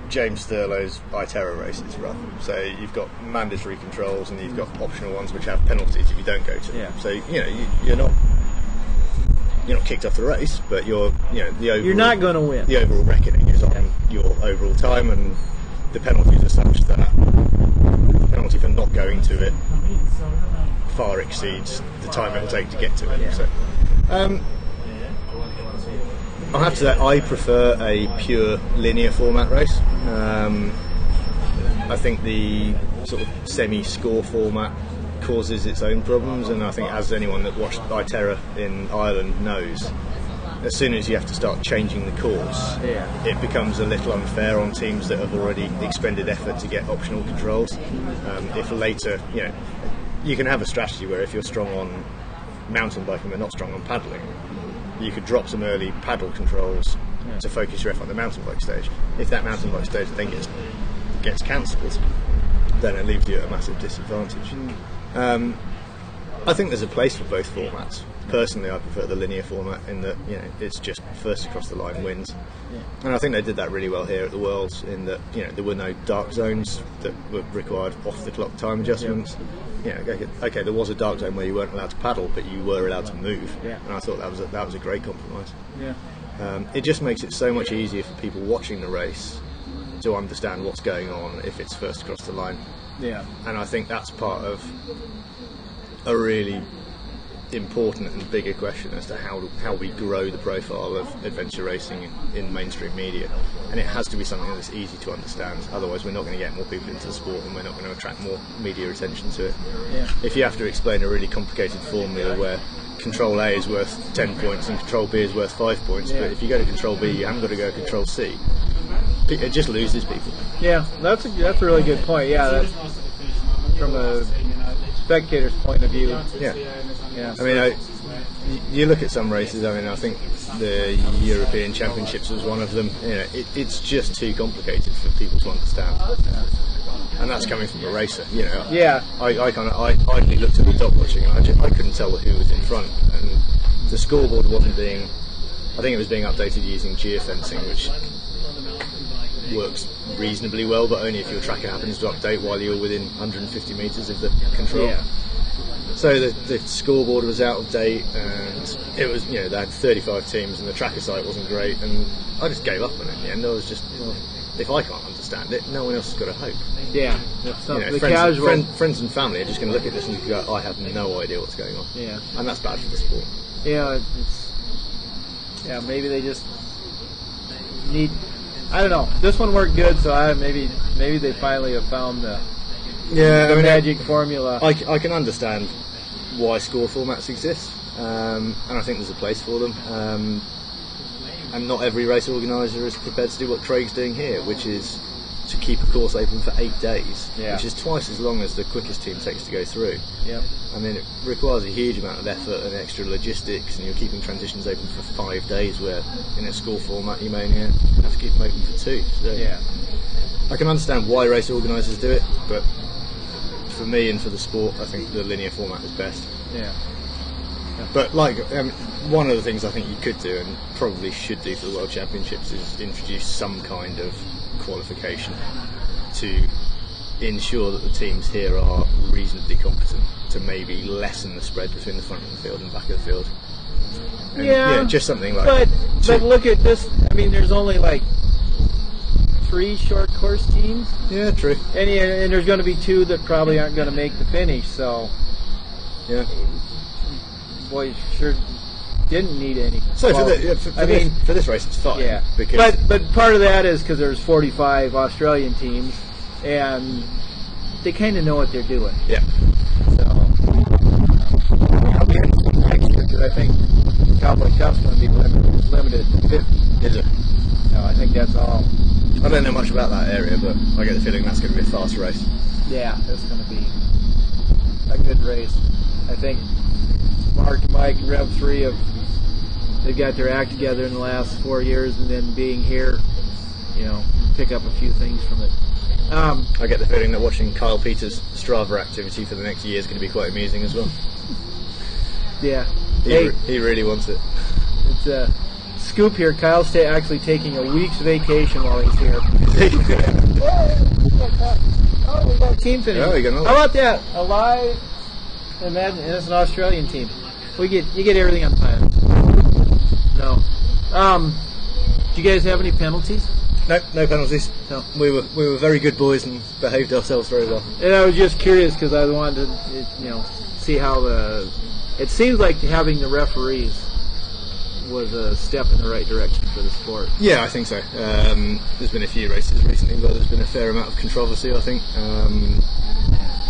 S2: James Thurlow's ITERA races run. So you've got mandatory controls and you've got optional ones which have penalties if you don't go to them.
S3: Yeah.
S2: So you know you, you're not you're not kicked off the race, but you're you know the overall,
S3: You're not going to win.
S2: the overall reckoning is on your overall time, and the penalties are such that the penalty for not going to it far exceeds the time it will take to get to it.
S3: Yeah.
S2: So, um, I have to say, I prefer a pure linear format race. Um, I think the sort of semi-score format causes its own problems, and I think, as anyone that watched ITERA in Ireland knows, as soon as you have to start changing the course,
S3: Yeah.
S2: it becomes a little unfair on teams that have already expended effort to get optional controls. Um, if later, you know, you can have a strategy where if you're strong on mountain biking but not strong on paddling, you could drop some early paddle controls to focus your effort on the mountain bike stage. If that mountain bike stage then gets gets cancelled, then it leaves you at a massive disadvantage. Um, I think there's a place for both formats. Personally, I prefer the linear format in that you know it's just first across the line wins, and I think they did that really well here at the Worlds in that you know there were no dark zones that were required off the clock time adjustments. You know, okay, okay, there was a dark zone where you weren't allowed to paddle, but you were allowed to move,
S3: Yeah.
S2: and I thought that was a, that was a great compromise.
S3: Yeah.
S2: Um, it just makes it so much easier for people watching the race to understand what's going on if it's first across the line
S3: Yeah.
S2: and I think that's part of a really important and bigger question as to how how we grow the profile of adventure racing in, in mainstream media, and it has to be something that's easy to understand. Otherwise, we're not going to get more people into the sport, and we're not going to attract more media attention to it.
S3: Yeah.
S2: If you have to explain a really complicated formula where Control A is worth ten points and Control B is worth five points,
S3: Yeah.
S2: but if you go to Control B, you haven't got to go to Control C. It just loses people.
S3: Yeah, that's a that's a really good point. Yeah, that's from a spectator's point of view.
S2: Yeah.
S3: Yeah.
S2: I mean, I, you look at some races. I mean, I think the European Championships was one of them. You know, it, it's just too complicated for people to understand, and that's coming from a racer. You know,
S3: Yeah.
S2: I, I kind of I, I looked at the dot watching, and I, ju- I couldn't tell who was in front, and the scoreboard wasn't being. I think it was being updated using geofencing, which works reasonably well, but only if your tracker happens to update while you're within 150 metres of the control.
S3: Yeah.
S2: So the, the scoreboard was out of date, and it was you know they had 35 teams, and the tracker site wasn't great, and I just gave up on it in the end. I was just, well, if I can't understand it, no one else has got a hope.
S3: Yeah.
S2: You know,
S3: the
S2: friends, friend, friends and family are just going to look at this and go, I have no idea what's going on,
S3: Yeah.
S2: and that's bad for the sport.
S3: Yeah. It's. Yeah. Maybe they just need. I don't know. This one worked good, so I maybe maybe they finally have found the,
S2: Yeah,
S3: the magic formula.
S2: I, I can understand why score formats exist, um, and I think there's a place for them. Um, and not every race organiser is prepared to do what Craig's doing here, which is to keep a course open for eight days,
S3: Yeah.
S2: which is twice as long as the quickest team takes to go through.
S3: Yep.
S2: I mean, it requires a huge amount of effort and extra logistics, and you're keeping transitions open for five days, where in a score format you may only have to keep them open for two. So
S3: Yeah.
S2: I can understand why race organisers do it, but for me and for the sport, I think the linear format is best.
S3: Yeah.
S2: But like um, one of the things I think you could do and probably should do for the World Championships is introduce some kind of qualification to ensure that the teams here are reasonably competent to maybe lessen the spread between the front of the field and back of the field. And,
S3: Yeah,
S2: just something like.
S3: But
S2: two-
S3: but look at this. I mean, there's only like three short course teams,
S2: yeah, true.
S3: and, and there's going to be two that probably aren't going to make the finish. So,
S2: Yeah.
S3: boy, sure didn't need any.
S2: So for, the, yeah, for, for
S3: I
S2: this,
S3: mean,
S2: for this race, it's fine.
S3: yeah.
S2: Because
S3: But but part of that is because there's 45 Australian teams, and they kind of know what they're doing.
S2: yeah.
S3: So I'll be next year because I think Cowboy Tough's going to be limited, limited to 50.
S2: Is it?
S3: So I think that's all.
S2: I don't know much about that area, but I get the feeling that's going to be a fast race.
S3: Yeah, it's going to be a good race. I think Mark Mike Rev 3 have they've got their act together in the last four years, and then being here, you know, pick up a few things from it. Um,
S2: I get the feeling that watching Kyle Peters' Strava activity for the next year is going to be quite amusing as well.
S3: yeah.
S2: He,
S3: Hey,
S2: re- he really wants it.
S3: it's a scoop here. Kyle's ta- actually taking a week's vacation while he's here. Oh, we got team finish.
S2: We got another.
S3: How about that? Alive, and that, and it's an Australian team. We get you get everything on time. Um, do you guys have any penalties?
S2: No, no penalties.
S3: No.
S2: We were we were very good boys and behaved ourselves very well.
S3: And I was just curious because I wanted to, you know, see how the. It seems like having the referees was a step in the right direction for the sport.
S2: Yeah, I think so. Um, there's been a few races recently where there's been a fair amount of controversy. I think. Um,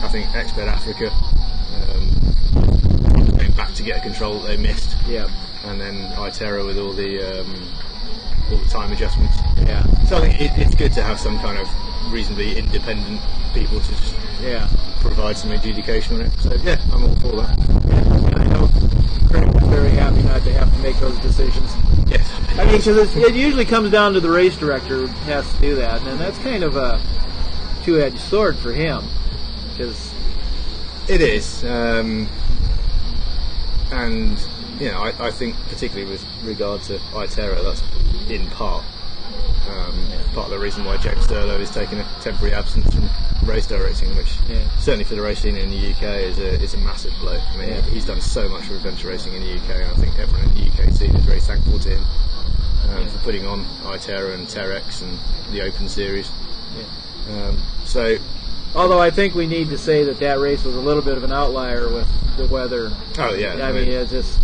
S2: I think Expedition Africa um, came back to get a control that they missed,
S3: Yeah.
S2: And then ITERA with all the um, all the time adjustments.
S3: Yeah.
S2: So I think it, it's good to have some kind of reasonably independent people to just
S3: Yeah.
S2: provide some adjudication on it. So yeah, I'm all for that.
S3: I know Craig was very happy not to have to make those decisions.
S2: Yes.
S3: I mean, because it usually comes down to the race director who has to do that, and that's kind of a two-edged sword for him. Because
S2: It is, um, and you know, I, I think particularly with regard to ITERA, that's in part um, part of the reason why James Thurlow is taking a temporary absence from race directing, which
S3: Yeah.
S2: certainly for the race scene in the UK is a is a massive blow. I mean,
S3: Yeah.
S2: he's done so much for adventure racing in the UK, and I think everyone in the UK scene is very thankful to him um, for putting on ITERA and Terrex and the Open Series. Um, so
S3: although I think we need to say that that race was a little bit of an outlier with the weather.
S2: Oh yeah,
S3: I mean, it's just they,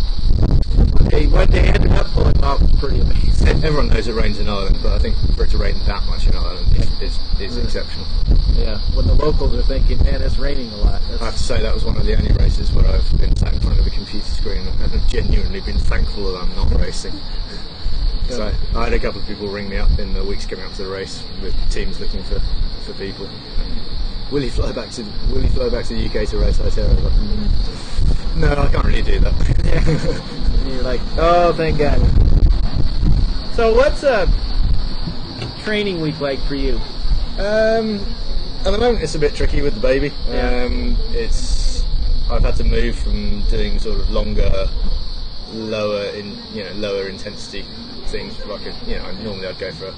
S3: what they ended up pulling off was pretty amazing.
S2: everyone knows it rains in Ireland, but I think for it to rain that much in Ireland is, is, is exceptional.
S3: Yeah, when the locals are thinking, man, it's raining a lot.
S2: I have to say that was one of the only races where I've been sat in front of a computer screen and have genuinely been thankful that I'm not racing. So I had a couple of people ring me up in the weeks coming up to the race with teams looking for, for people. Will you fly back to Will you fly back to the UK to race ITERA? Like, "Mm, No, I can't really do that.
S3: And you're like, oh, thank God. So what's a training week like for you?
S2: Um, at the moment, it's a bit tricky with the baby.
S3: Yeah.
S2: Um, it's I've had to move from doing sort of longer, lower in you know lower intensity things like a, you know normally I'd go for a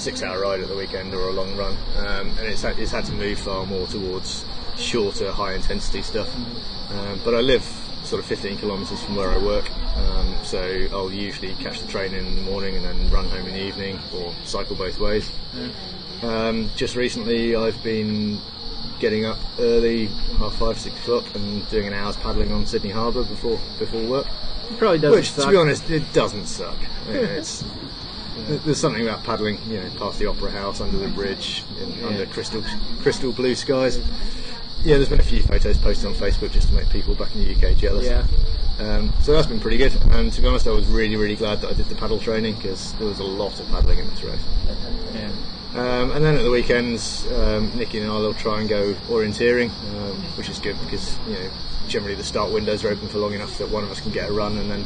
S2: six hour ride at the weekend or a long run, um, and it's had, it's had to move far more towards shorter, high intensity stuff. Um, but I live sort of 15 kilometres from where I work, um, so I'll usually catch the train in the morning and then run home in the evening or cycle both ways. Um, just recently, I've been getting up early, half five, six o'clock, and doing an hour's paddling on Sydney Harbour before before work.
S3: It probably doesn't
S2: Which,
S3: suck.
S2: to be honest, it doesn't suck. You know, it's there's something about paddling, you know, past the Opera House, under the bridge, in, under crystal crystal blue skies. Yeah, there's been a few photos posted on Facebook just to make people back in the UK jealous.
S3: Yeah.
S2: Um, so that's been pretty good. And to be honest, I was really, really glad that I did the paddle training because there was a lot of paddling in this race.
S3: Yeah.
S2: Um, and then at the weekends, um, Nikki and I will try and go orienteering, um, which is good because you know generally the start windows are open for long enough that one of us can get a run and then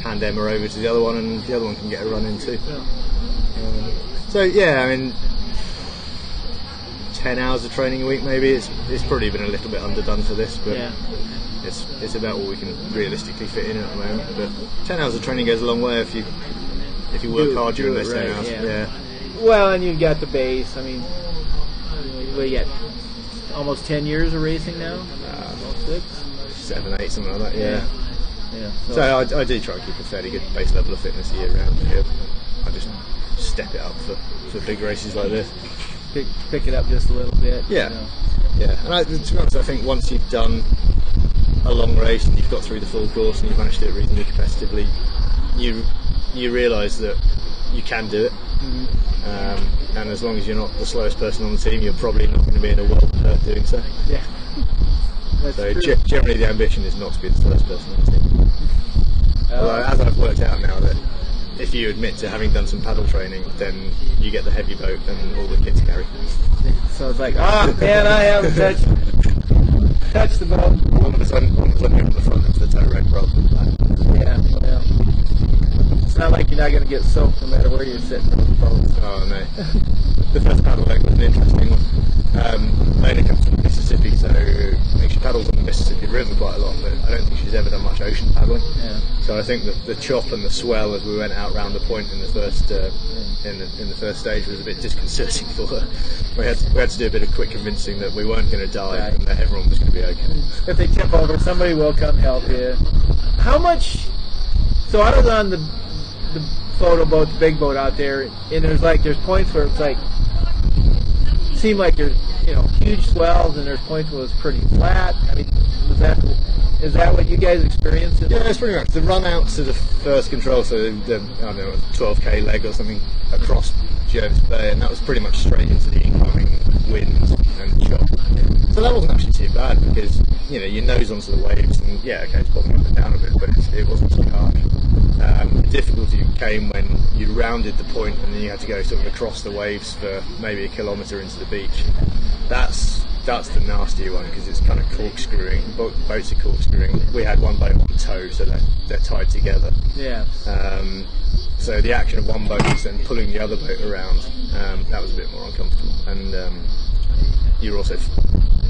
S2: hand Emma over to the other one, and the other one can get a run in too. Um, so yeah, I mean, ten hours of training a week maybe. It's it's probably been a little bit underdone for this, but
S3: Yeah.
S2: it's it's about all we can realistically fit in at the moment. But ten hours of training goes a long way if you if you work
S3: Do-
S2: hard during those ten
S3: right,
S2: hours.
S3: yeah.
S2: yeah.
S3: Well, and you've got the base. I mean, we got almost 10 years of racing now. Almost six.
S2: seven, eight, something like that. Yeah.
S3: Yeah.
S2: So I, I do try and keep a fairly good base level of fitness year round. Yeah. I just step it up for, for big races like this.
S3: Pick, pick it up just a little bit.
S2: Yeah.
S3: you know.
S2: Yeah, and I, to be honest, I think once you've done a long race and you've got through the full course and you've managed to do it reasonably competitively, you you realise that you can do it. Um, and as long as you're not the slowest person on the team, you're probably not going to be in a world of hurt doing so.
S3: Yeah. That's
S2: So ge- generally, the ambition is not to be the slowest person on the team. Although,
S3: Uh,
S2: as I've worked out now that if you admit to having done some paddle training, then you get the heavy boat and all the kids carry.
S3: so it's like, ah, man, I haven't touched, touched the boat.
S2: All of a sudden, all of a sudden you're on the front of the tow rope rather than the back.
S3: Yeah, well. It's not like you're not going to get soaked no matter where you're sitting on the boat.
S2: Oh no. the first paddle leg was an interesting one. Um, Lena comes from Mississippi, so I think she paddles on the Mississippi River quite a lot, but I don't think she's ever done much ocean paddling.
S3: Yeah.
S2: So I think the, the chop and the swell as we went out round the point in the first uh, in the in the first stage was a bit disconcerting for her. We had we had to do a bit of quick convincing that we weren't going to die
S3: Right.
S2: and that everyone was going to be okay.
S3: If they tip over, somebody will come help you. How much? So I was on the the photo boat, the big boat out there, and there's like there's points where it's like seem like there's you know huge swells, and there's points where it's pretty flat. I mean, is that is that what you guys experienced?
S2: Yeah, it's pretty much the run out to the first control, so the, the I don't know, 12k leg or something across Jervis Bay, and that was pretty much straight into the incoming wind and chop. So that wasn't actually too bad because you know your nose onto the waves, and yeah, okay, it's bobbing up and down a bit, but it's, it wasn't too harsh. Um, the difficulty came when you rounded the point and then you had to go sort of across the waves for maybe a kilometre into the beach. That's that's the nastier one because it's kind of corkscrewing. Bo- boats are corkscrewing. We had one boat on tow, so they're, they're tied together.
S3: Yeah.
S2: Um, so the action of one boat is then pulling the other boat around. Um, that was a bit more uncomfortable, and um, you're also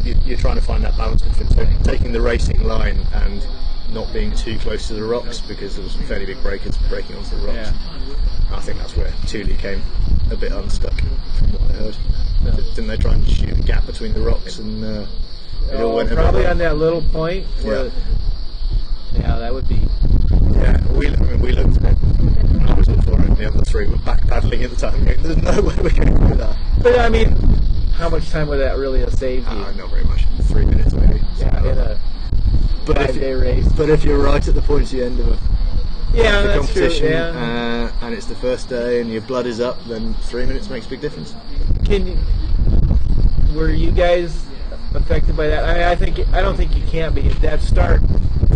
S2: you're trying to find that balance between taking the racing line and not being too close to the rocks because there was some fairly big breakers breaking onto the rocks.
S3: Yeah.
S2: I think that's where Thule came a bit unstuck, from what I heard. Didn't they try and shoot a gap between the rocks and uh, it all
S3: Oh,
S2: went
S3: probably on that little point.
S2: Yeah.
S3: yeah, that would be.
S2: Yeah, we, I mean, we looked at it. I was for it. The other three were back paddling at the time. There's no way we're going to do that.
S3: But I mean, how much time would that really have saved you?
S2: Ah, not very much. Three minutes maybe.
S3: yeah, in a
S2: but, if,
S3: five-day race.
S2: but if you're right at the pointy end of a,
S3: Yeah,
S2: the
S3: that's true.
S2: competition
S3: Yeah.
S2: uh, and it's the first day and your blood is up, then three minutes makes a big difference.
S3: Can you, were you guys affected by that? I mean, I think I don't think you can be. If that start, you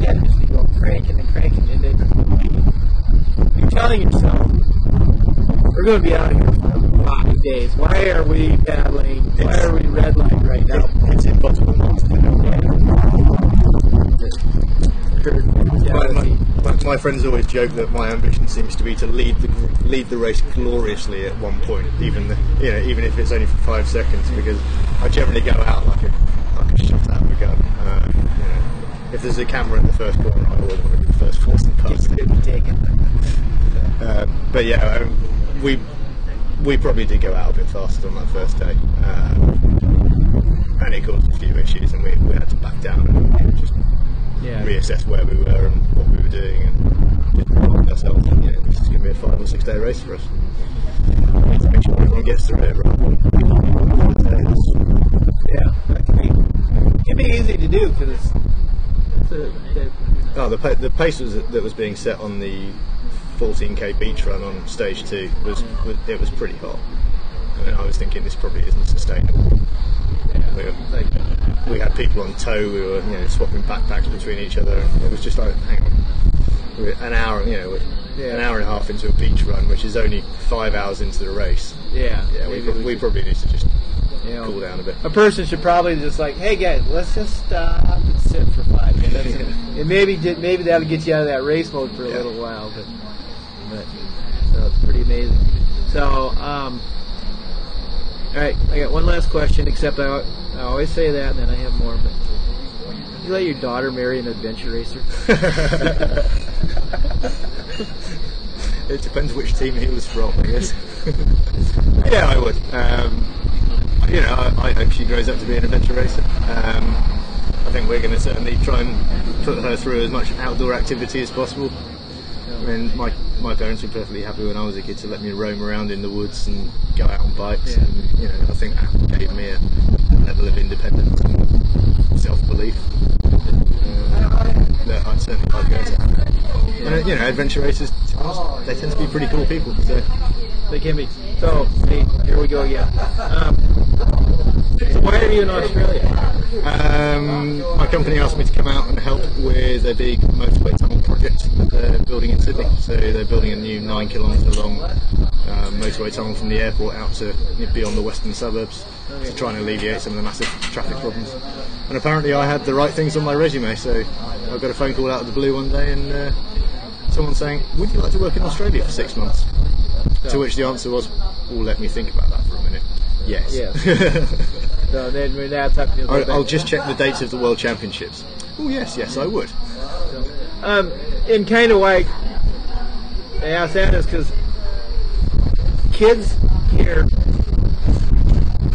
S3: got to just be going cranking and cranking, and it, you're telling yourself, "We're going to be out of here five days. Why are we battling? Why are we redlining right now?"
S2: It's impossible not to do. My, my, my friends always joke that my ambition seems to be to lead the lead the race gloriously at one point, even the, you know even if it's only for five seconds, because I generally go out like a like a shot out of a gun. Uh, you know, if there's a camera in the first corner, I always want to be the first person past it. Uh, but yeah, um, we we probably did go out a bit faster on that first day, um, and it caused a few issues, and we, we had to back down and just
S3: Yeah.
S2: reassess where we were and what we were doing, and just remind ourselves, know, this is going to be a five or six day race for us. We need to make sure everyone gets through it.
S3: Yeah. That can be, can be easy to do because it's, it's a,
S2: Oh, the, the pace was, that was being set on the 14k beach run on stage two was, was it was pretty hot. And I was thinking this probably isn't sustainable. We, were, we had people on tow. We were you know swapping backpacks between each other. It was just like hang on, we're an hour you know
S3: Yeah.
S2: an hour and a half into a beach run, which is only five hours into the race.
S3: yeah.
S2: Yeah, we, we
S3: should,
S2: probably need to just
S3: you know,
S2: cool down a bit.
S3: a person should probably just like, hey guys, let's just stop and sit for five minutes, and, and maybe maybe that'll get you out of that race mode for a
S2: Yeah.
S3: little while. But but so it's pretty amazing. So um, all right, I got one last question. Except I, I always say that, and then I have more. But you let your daughter marry an adventure racer?
S2: It depends which team he was from, I guess. yeah, I would. Um, you know, I, I hope she grows up to be an adventure racer. Um, I think we're going to certainly try and put her through as much outdoor activity as possible. I mean, my, my parents were perfectly happy when I was a kid to let me roam around in the woods and go out on bikes.
S3: Yeah.
S2: And, you know, I think that gave me a level of independence and self-belief uh, that I'd certainly like her to have. And, uh, you know, adventure racers, they tend to be pretty cool people. So
S3: They can be. So see, here we go again. Um, so why are you in Australia?
S2: Um, my company asked me to come out and help with a big motorway tunnel project they're building in Sydney. So they're building a new nine kilometre long um, motorway tunnel from the airport out to beyond the western suburbs to try and alleviate some of the massive traffic problems. And apparently I had the right things on my resume, so I got a phone call out of the blue one day and uh, someone saying, "Would you like to work in Australia for six months?" To which the answer was, "Well, let me think about that for a minute." Yes.
S3: Yes. So then that's up,
S2: I'll. I'll just check the dates of the World Championships. Oh yes, yes, I would.
S3: Um, and kind of why I ask that is because kids here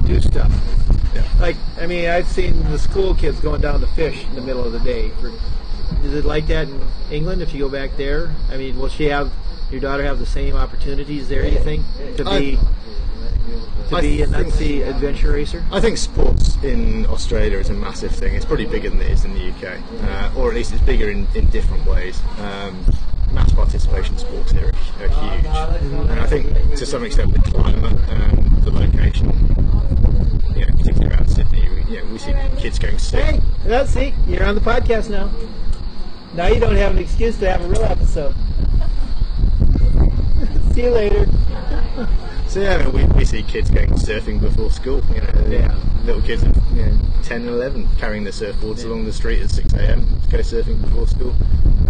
S3: do stuff.
S2: Yeah.
S3: Like, I mean, I've seen the school kids going down to fish in the middle of the day. For, is it like that in England? If you go back there, I mean, will she have your daughter have the same opportunities there? You think to uh, be to
S2: I
S3: be a
S2: think-
S3: Nazi adventure racer?
S2: I think sports in Australia is a massive thing. It's probably bigger than it is in the UK, uh, or at least it's bigger in, in different ways. Um, mass participation sports here are, are huge, and I think to some extent the climate and the location, you know, particularly around Sydney, we, you know, we see kids going sick.
S3: Hey, that's it. you're on the podcast now. Now you don't have an excuse to have a real episode. See you later.
S2: So yeah, I mean, we, we see kids going surfing before school. You know,
S3: Yeah.
S2: little kids of you know, 10 and 11 carrying their surfboards along the street at 6 a.m. to go surfing before school.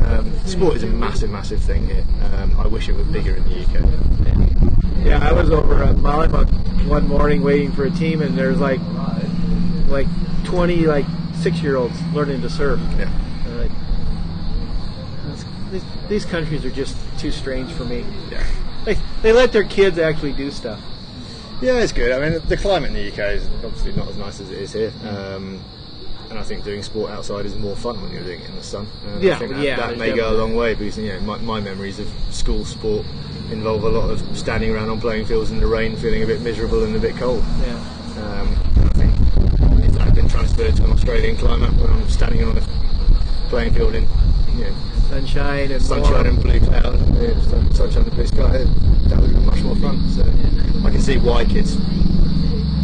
S2: Um, sport is a massive, massive thing here. Um, I wish it were bigger in the UK.
S3: Yeah, I was over at Mollymook one morning waiting for a team, and there's like like 20 like six year olds learning to surf.
S2: Yeah.
S3: Like, these, these countries are just too strange for me.
S2: Yeah.
S3: They, they let their kids actually do stuff.
S2: Yeah, it's good. I mean, the climate in the UK is obviously not as nice as it is here. Um, and I think doing sport outside is more fun when you're doing it in the sun. And
S3: Yeah,
S2: I think that,
S3: yeah,
S2: that may go a long way because you know my, my memories of school sport involve a lot of standing around on playing fields in the rain, feeling a bit miserable and a bit cold.
S3: Yeah.
S2: Um, I think if that had been transferred to an Australian climate, when I'm standing on a playing field in you know,
S3: Sunshine and
S2: sunshine and blue cloud, sun- sunshine and blue sky, that would be much more fun. So I can see why kids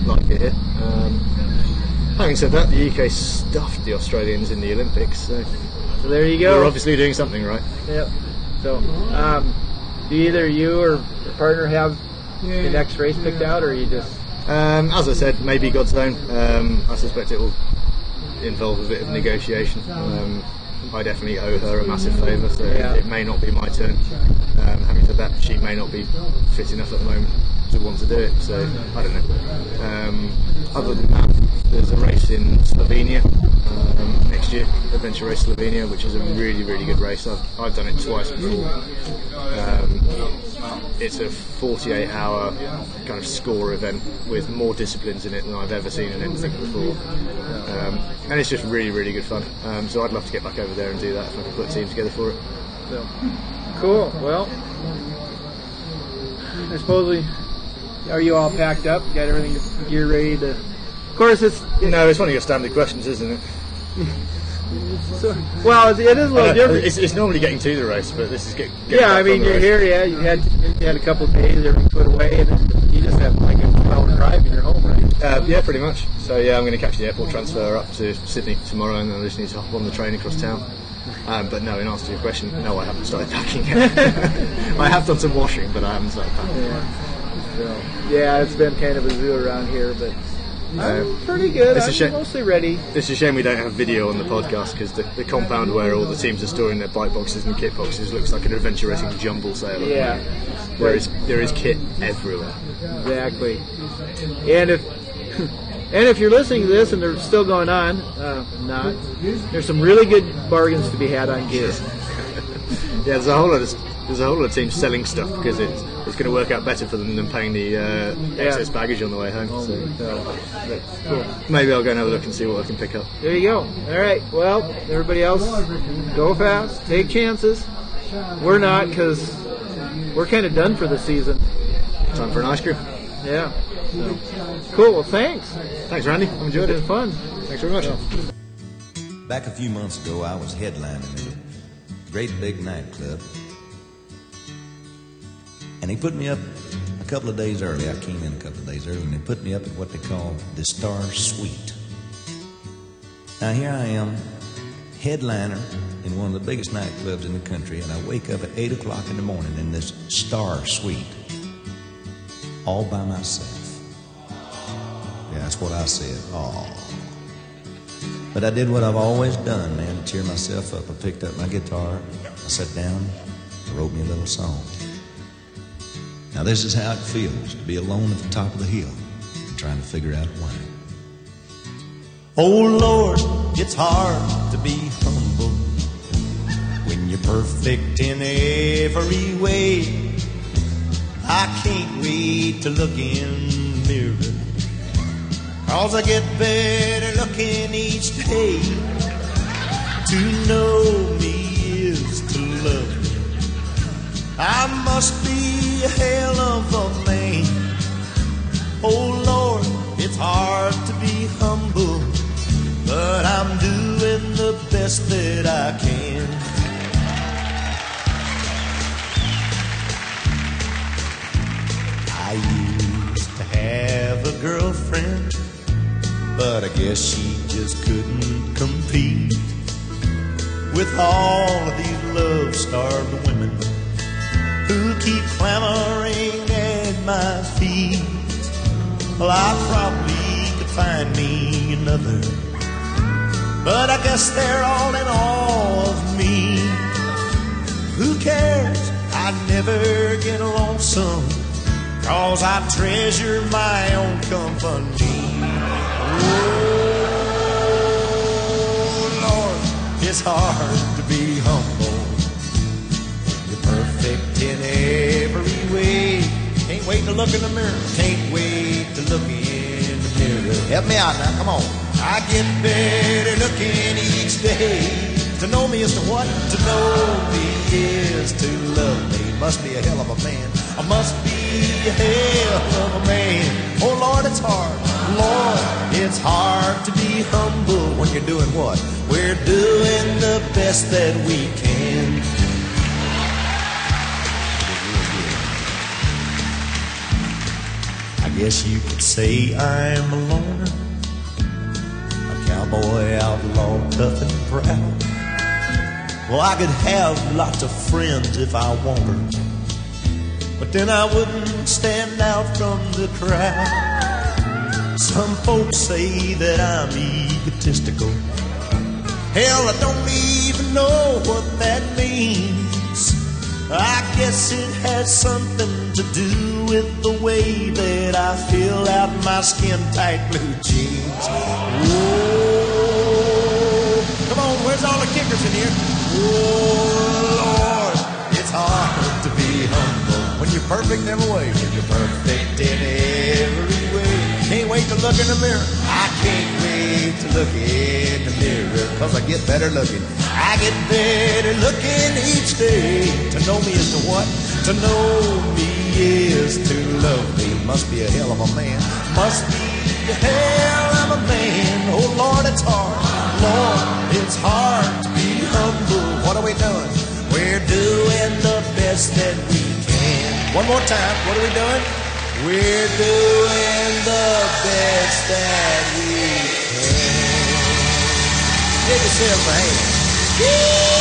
S2: like it here. Um, having said that, the UK stuffed the Australians in the Olympics, so
S3: So there you go.
S2: we're obviously doing something right.
S3: Yep. So, um, do either you or your partner have the next race picked out, or you just
S2: Um, as I said, maybe Godzone. Um, I suspect it will involve a bit of negotiation. Um, I definitely owe her a massive favour. So
S3: Yeah.
S2: it may not be my turn. Um, having said that, she may not be fit enough at the moment to want to do it. So I don't know. Um, other than that, there's a race in Slovenia um, next year, Adventure Race Slovenia, which is a really really good race. I've, I've done it twice before. Um, it's a 48 hour kind of score event with more disciplines in it than I've ever seen in anything before. Um, and it's just really, really good fun. Um, so I'd love to get back over there and do that if I could put a team together for it.
S3: So, cool. Well, I suppose we. Are you all packed up? Got everything gear ready to? Of course, it's
S2: You know, it's one of your standard questions, isn't it?
S3: So, well. It is a little different.
S2: It's, it's normally getting to the race, but this is get, getting
S3: Yeah, I mean, you're
S2: race.
S3: here. Yeah, you had you had a couple of days, everything put away, and you just have like a hour drive and you're home, right?
S2: Uh, yeah, pretty much. So yeah, I'm going to catch the airport transfer up to Sydney tomorrow, and then I just need to hop on the train across town. Um, but no, in answer to your question, no, I haven't started packing yet. I have done some washing, but I haven't started packing.
S3: So, yeah, it's been kind of a zoo around here, but I'm
S2: Uh,
S3: pretty good.
S2: it's a
S3: I'm mostly ready.
S2: It's a shame we don't have video on the podcast because the, the compound where all the teams are storing their bike boxes and kit boxes looks like an adventure racing jumble sale. the
S3: Yeah.
S2: There is there is kit everywhere.
S3: Exactly. And if and if you're listening to this and they're still going on, uh, not, there's some really good bargains to be had on gear.
S2: Yeah, there's a whole lot of there's a whole lot of teams selling stuff because it's it's going to work out better for them than paying the uh, excess baggage on the way home. So
S3: So, that's cool.
S2: maybe I'll go and have a look and see what I can pick up.
S3: There you go. All right. Well, everybody else, go fast, take chances. We're not because we're kind of done for the season.
S2: Time for an ice cream.
S3: Yeah. So, cool. Well, thanks.
S2: Thanks, Randy. I've enjoyed
S3: It's
S2: it.
S3: been fun.
S2: Thanks very much.
S4: Back a few months ago, I was headlining at a great big nightclub. And he put me up a couple of days early. I came in a couple of days early, and they put me up at what they call the Star Suite. Now, here I am, headliner in one of the biggest nightclubs in the country, and I wake up at 8 o'clock in the morning in this Star Suite, all by myself. Yeah, that's what I said. Oh. But I did what I've always done, man, to cheer myself up. I picked up my guitar, I sat down, I wrote me a little song. Now, this is how it feels to be alone at the top of the hill and trying to figure out why. Oh, Lord, it's hard to be humble when you're perfect in every way. I can't wait to look in the mirror. Cause I get better looking each day. To know me I must be a hell of a man. Oh Lord, it's hard to be humble, but I'm doing the best that I can. I used to have a girlfriend but I guess she just couldn't compete with all of these love starved women keep clamoring at my feet. Well, I probably could find me another, but I guess they're all in awe of me. Who cares? I never get lonesome, cause I treasure my own company. Oh, Lord, it's hard perfect in every way. Can't wait to look in the mirror. Can't wait to look in the mirror. Help me out now, come on. I get better looking each day. To know me is to what? To know me is to love me. Must be a hell of a man. I must be a hell of a man. Oh Lord, it's hard. Lord, it's hard to be humble when you're doing what? We're doing the best that we can. Guess you could say I'm a loner, a cowboy outlaw, tough and proud. Well, I could have lots of friends if I wanted, but then I wouldn't stand out from the crowd. Some folks say that I'm egotistical, Hell, I don't even know what that means. I guess it has something to do with the way that I fill out my skin tight blue jeans. Whoa. Come on, where's all the kickers in here? Oh, Lord, it's hard to be humble when you're perfect every way. When you're perfect in every way. Can't wait to look in the mirror. I can't wait to look in the mirror, cause I get better looking. Get better looking each day. To know me is to what? To know me is to love me. Must be a hell of a man. Must be a hell of a man. Oh Lord, it's hard. Lord, it's hard to be humble. What are we doing? We're doing the best that we can. One more time. What are we doing? We're doing the best that we can. Give yourself a hand. Brasil!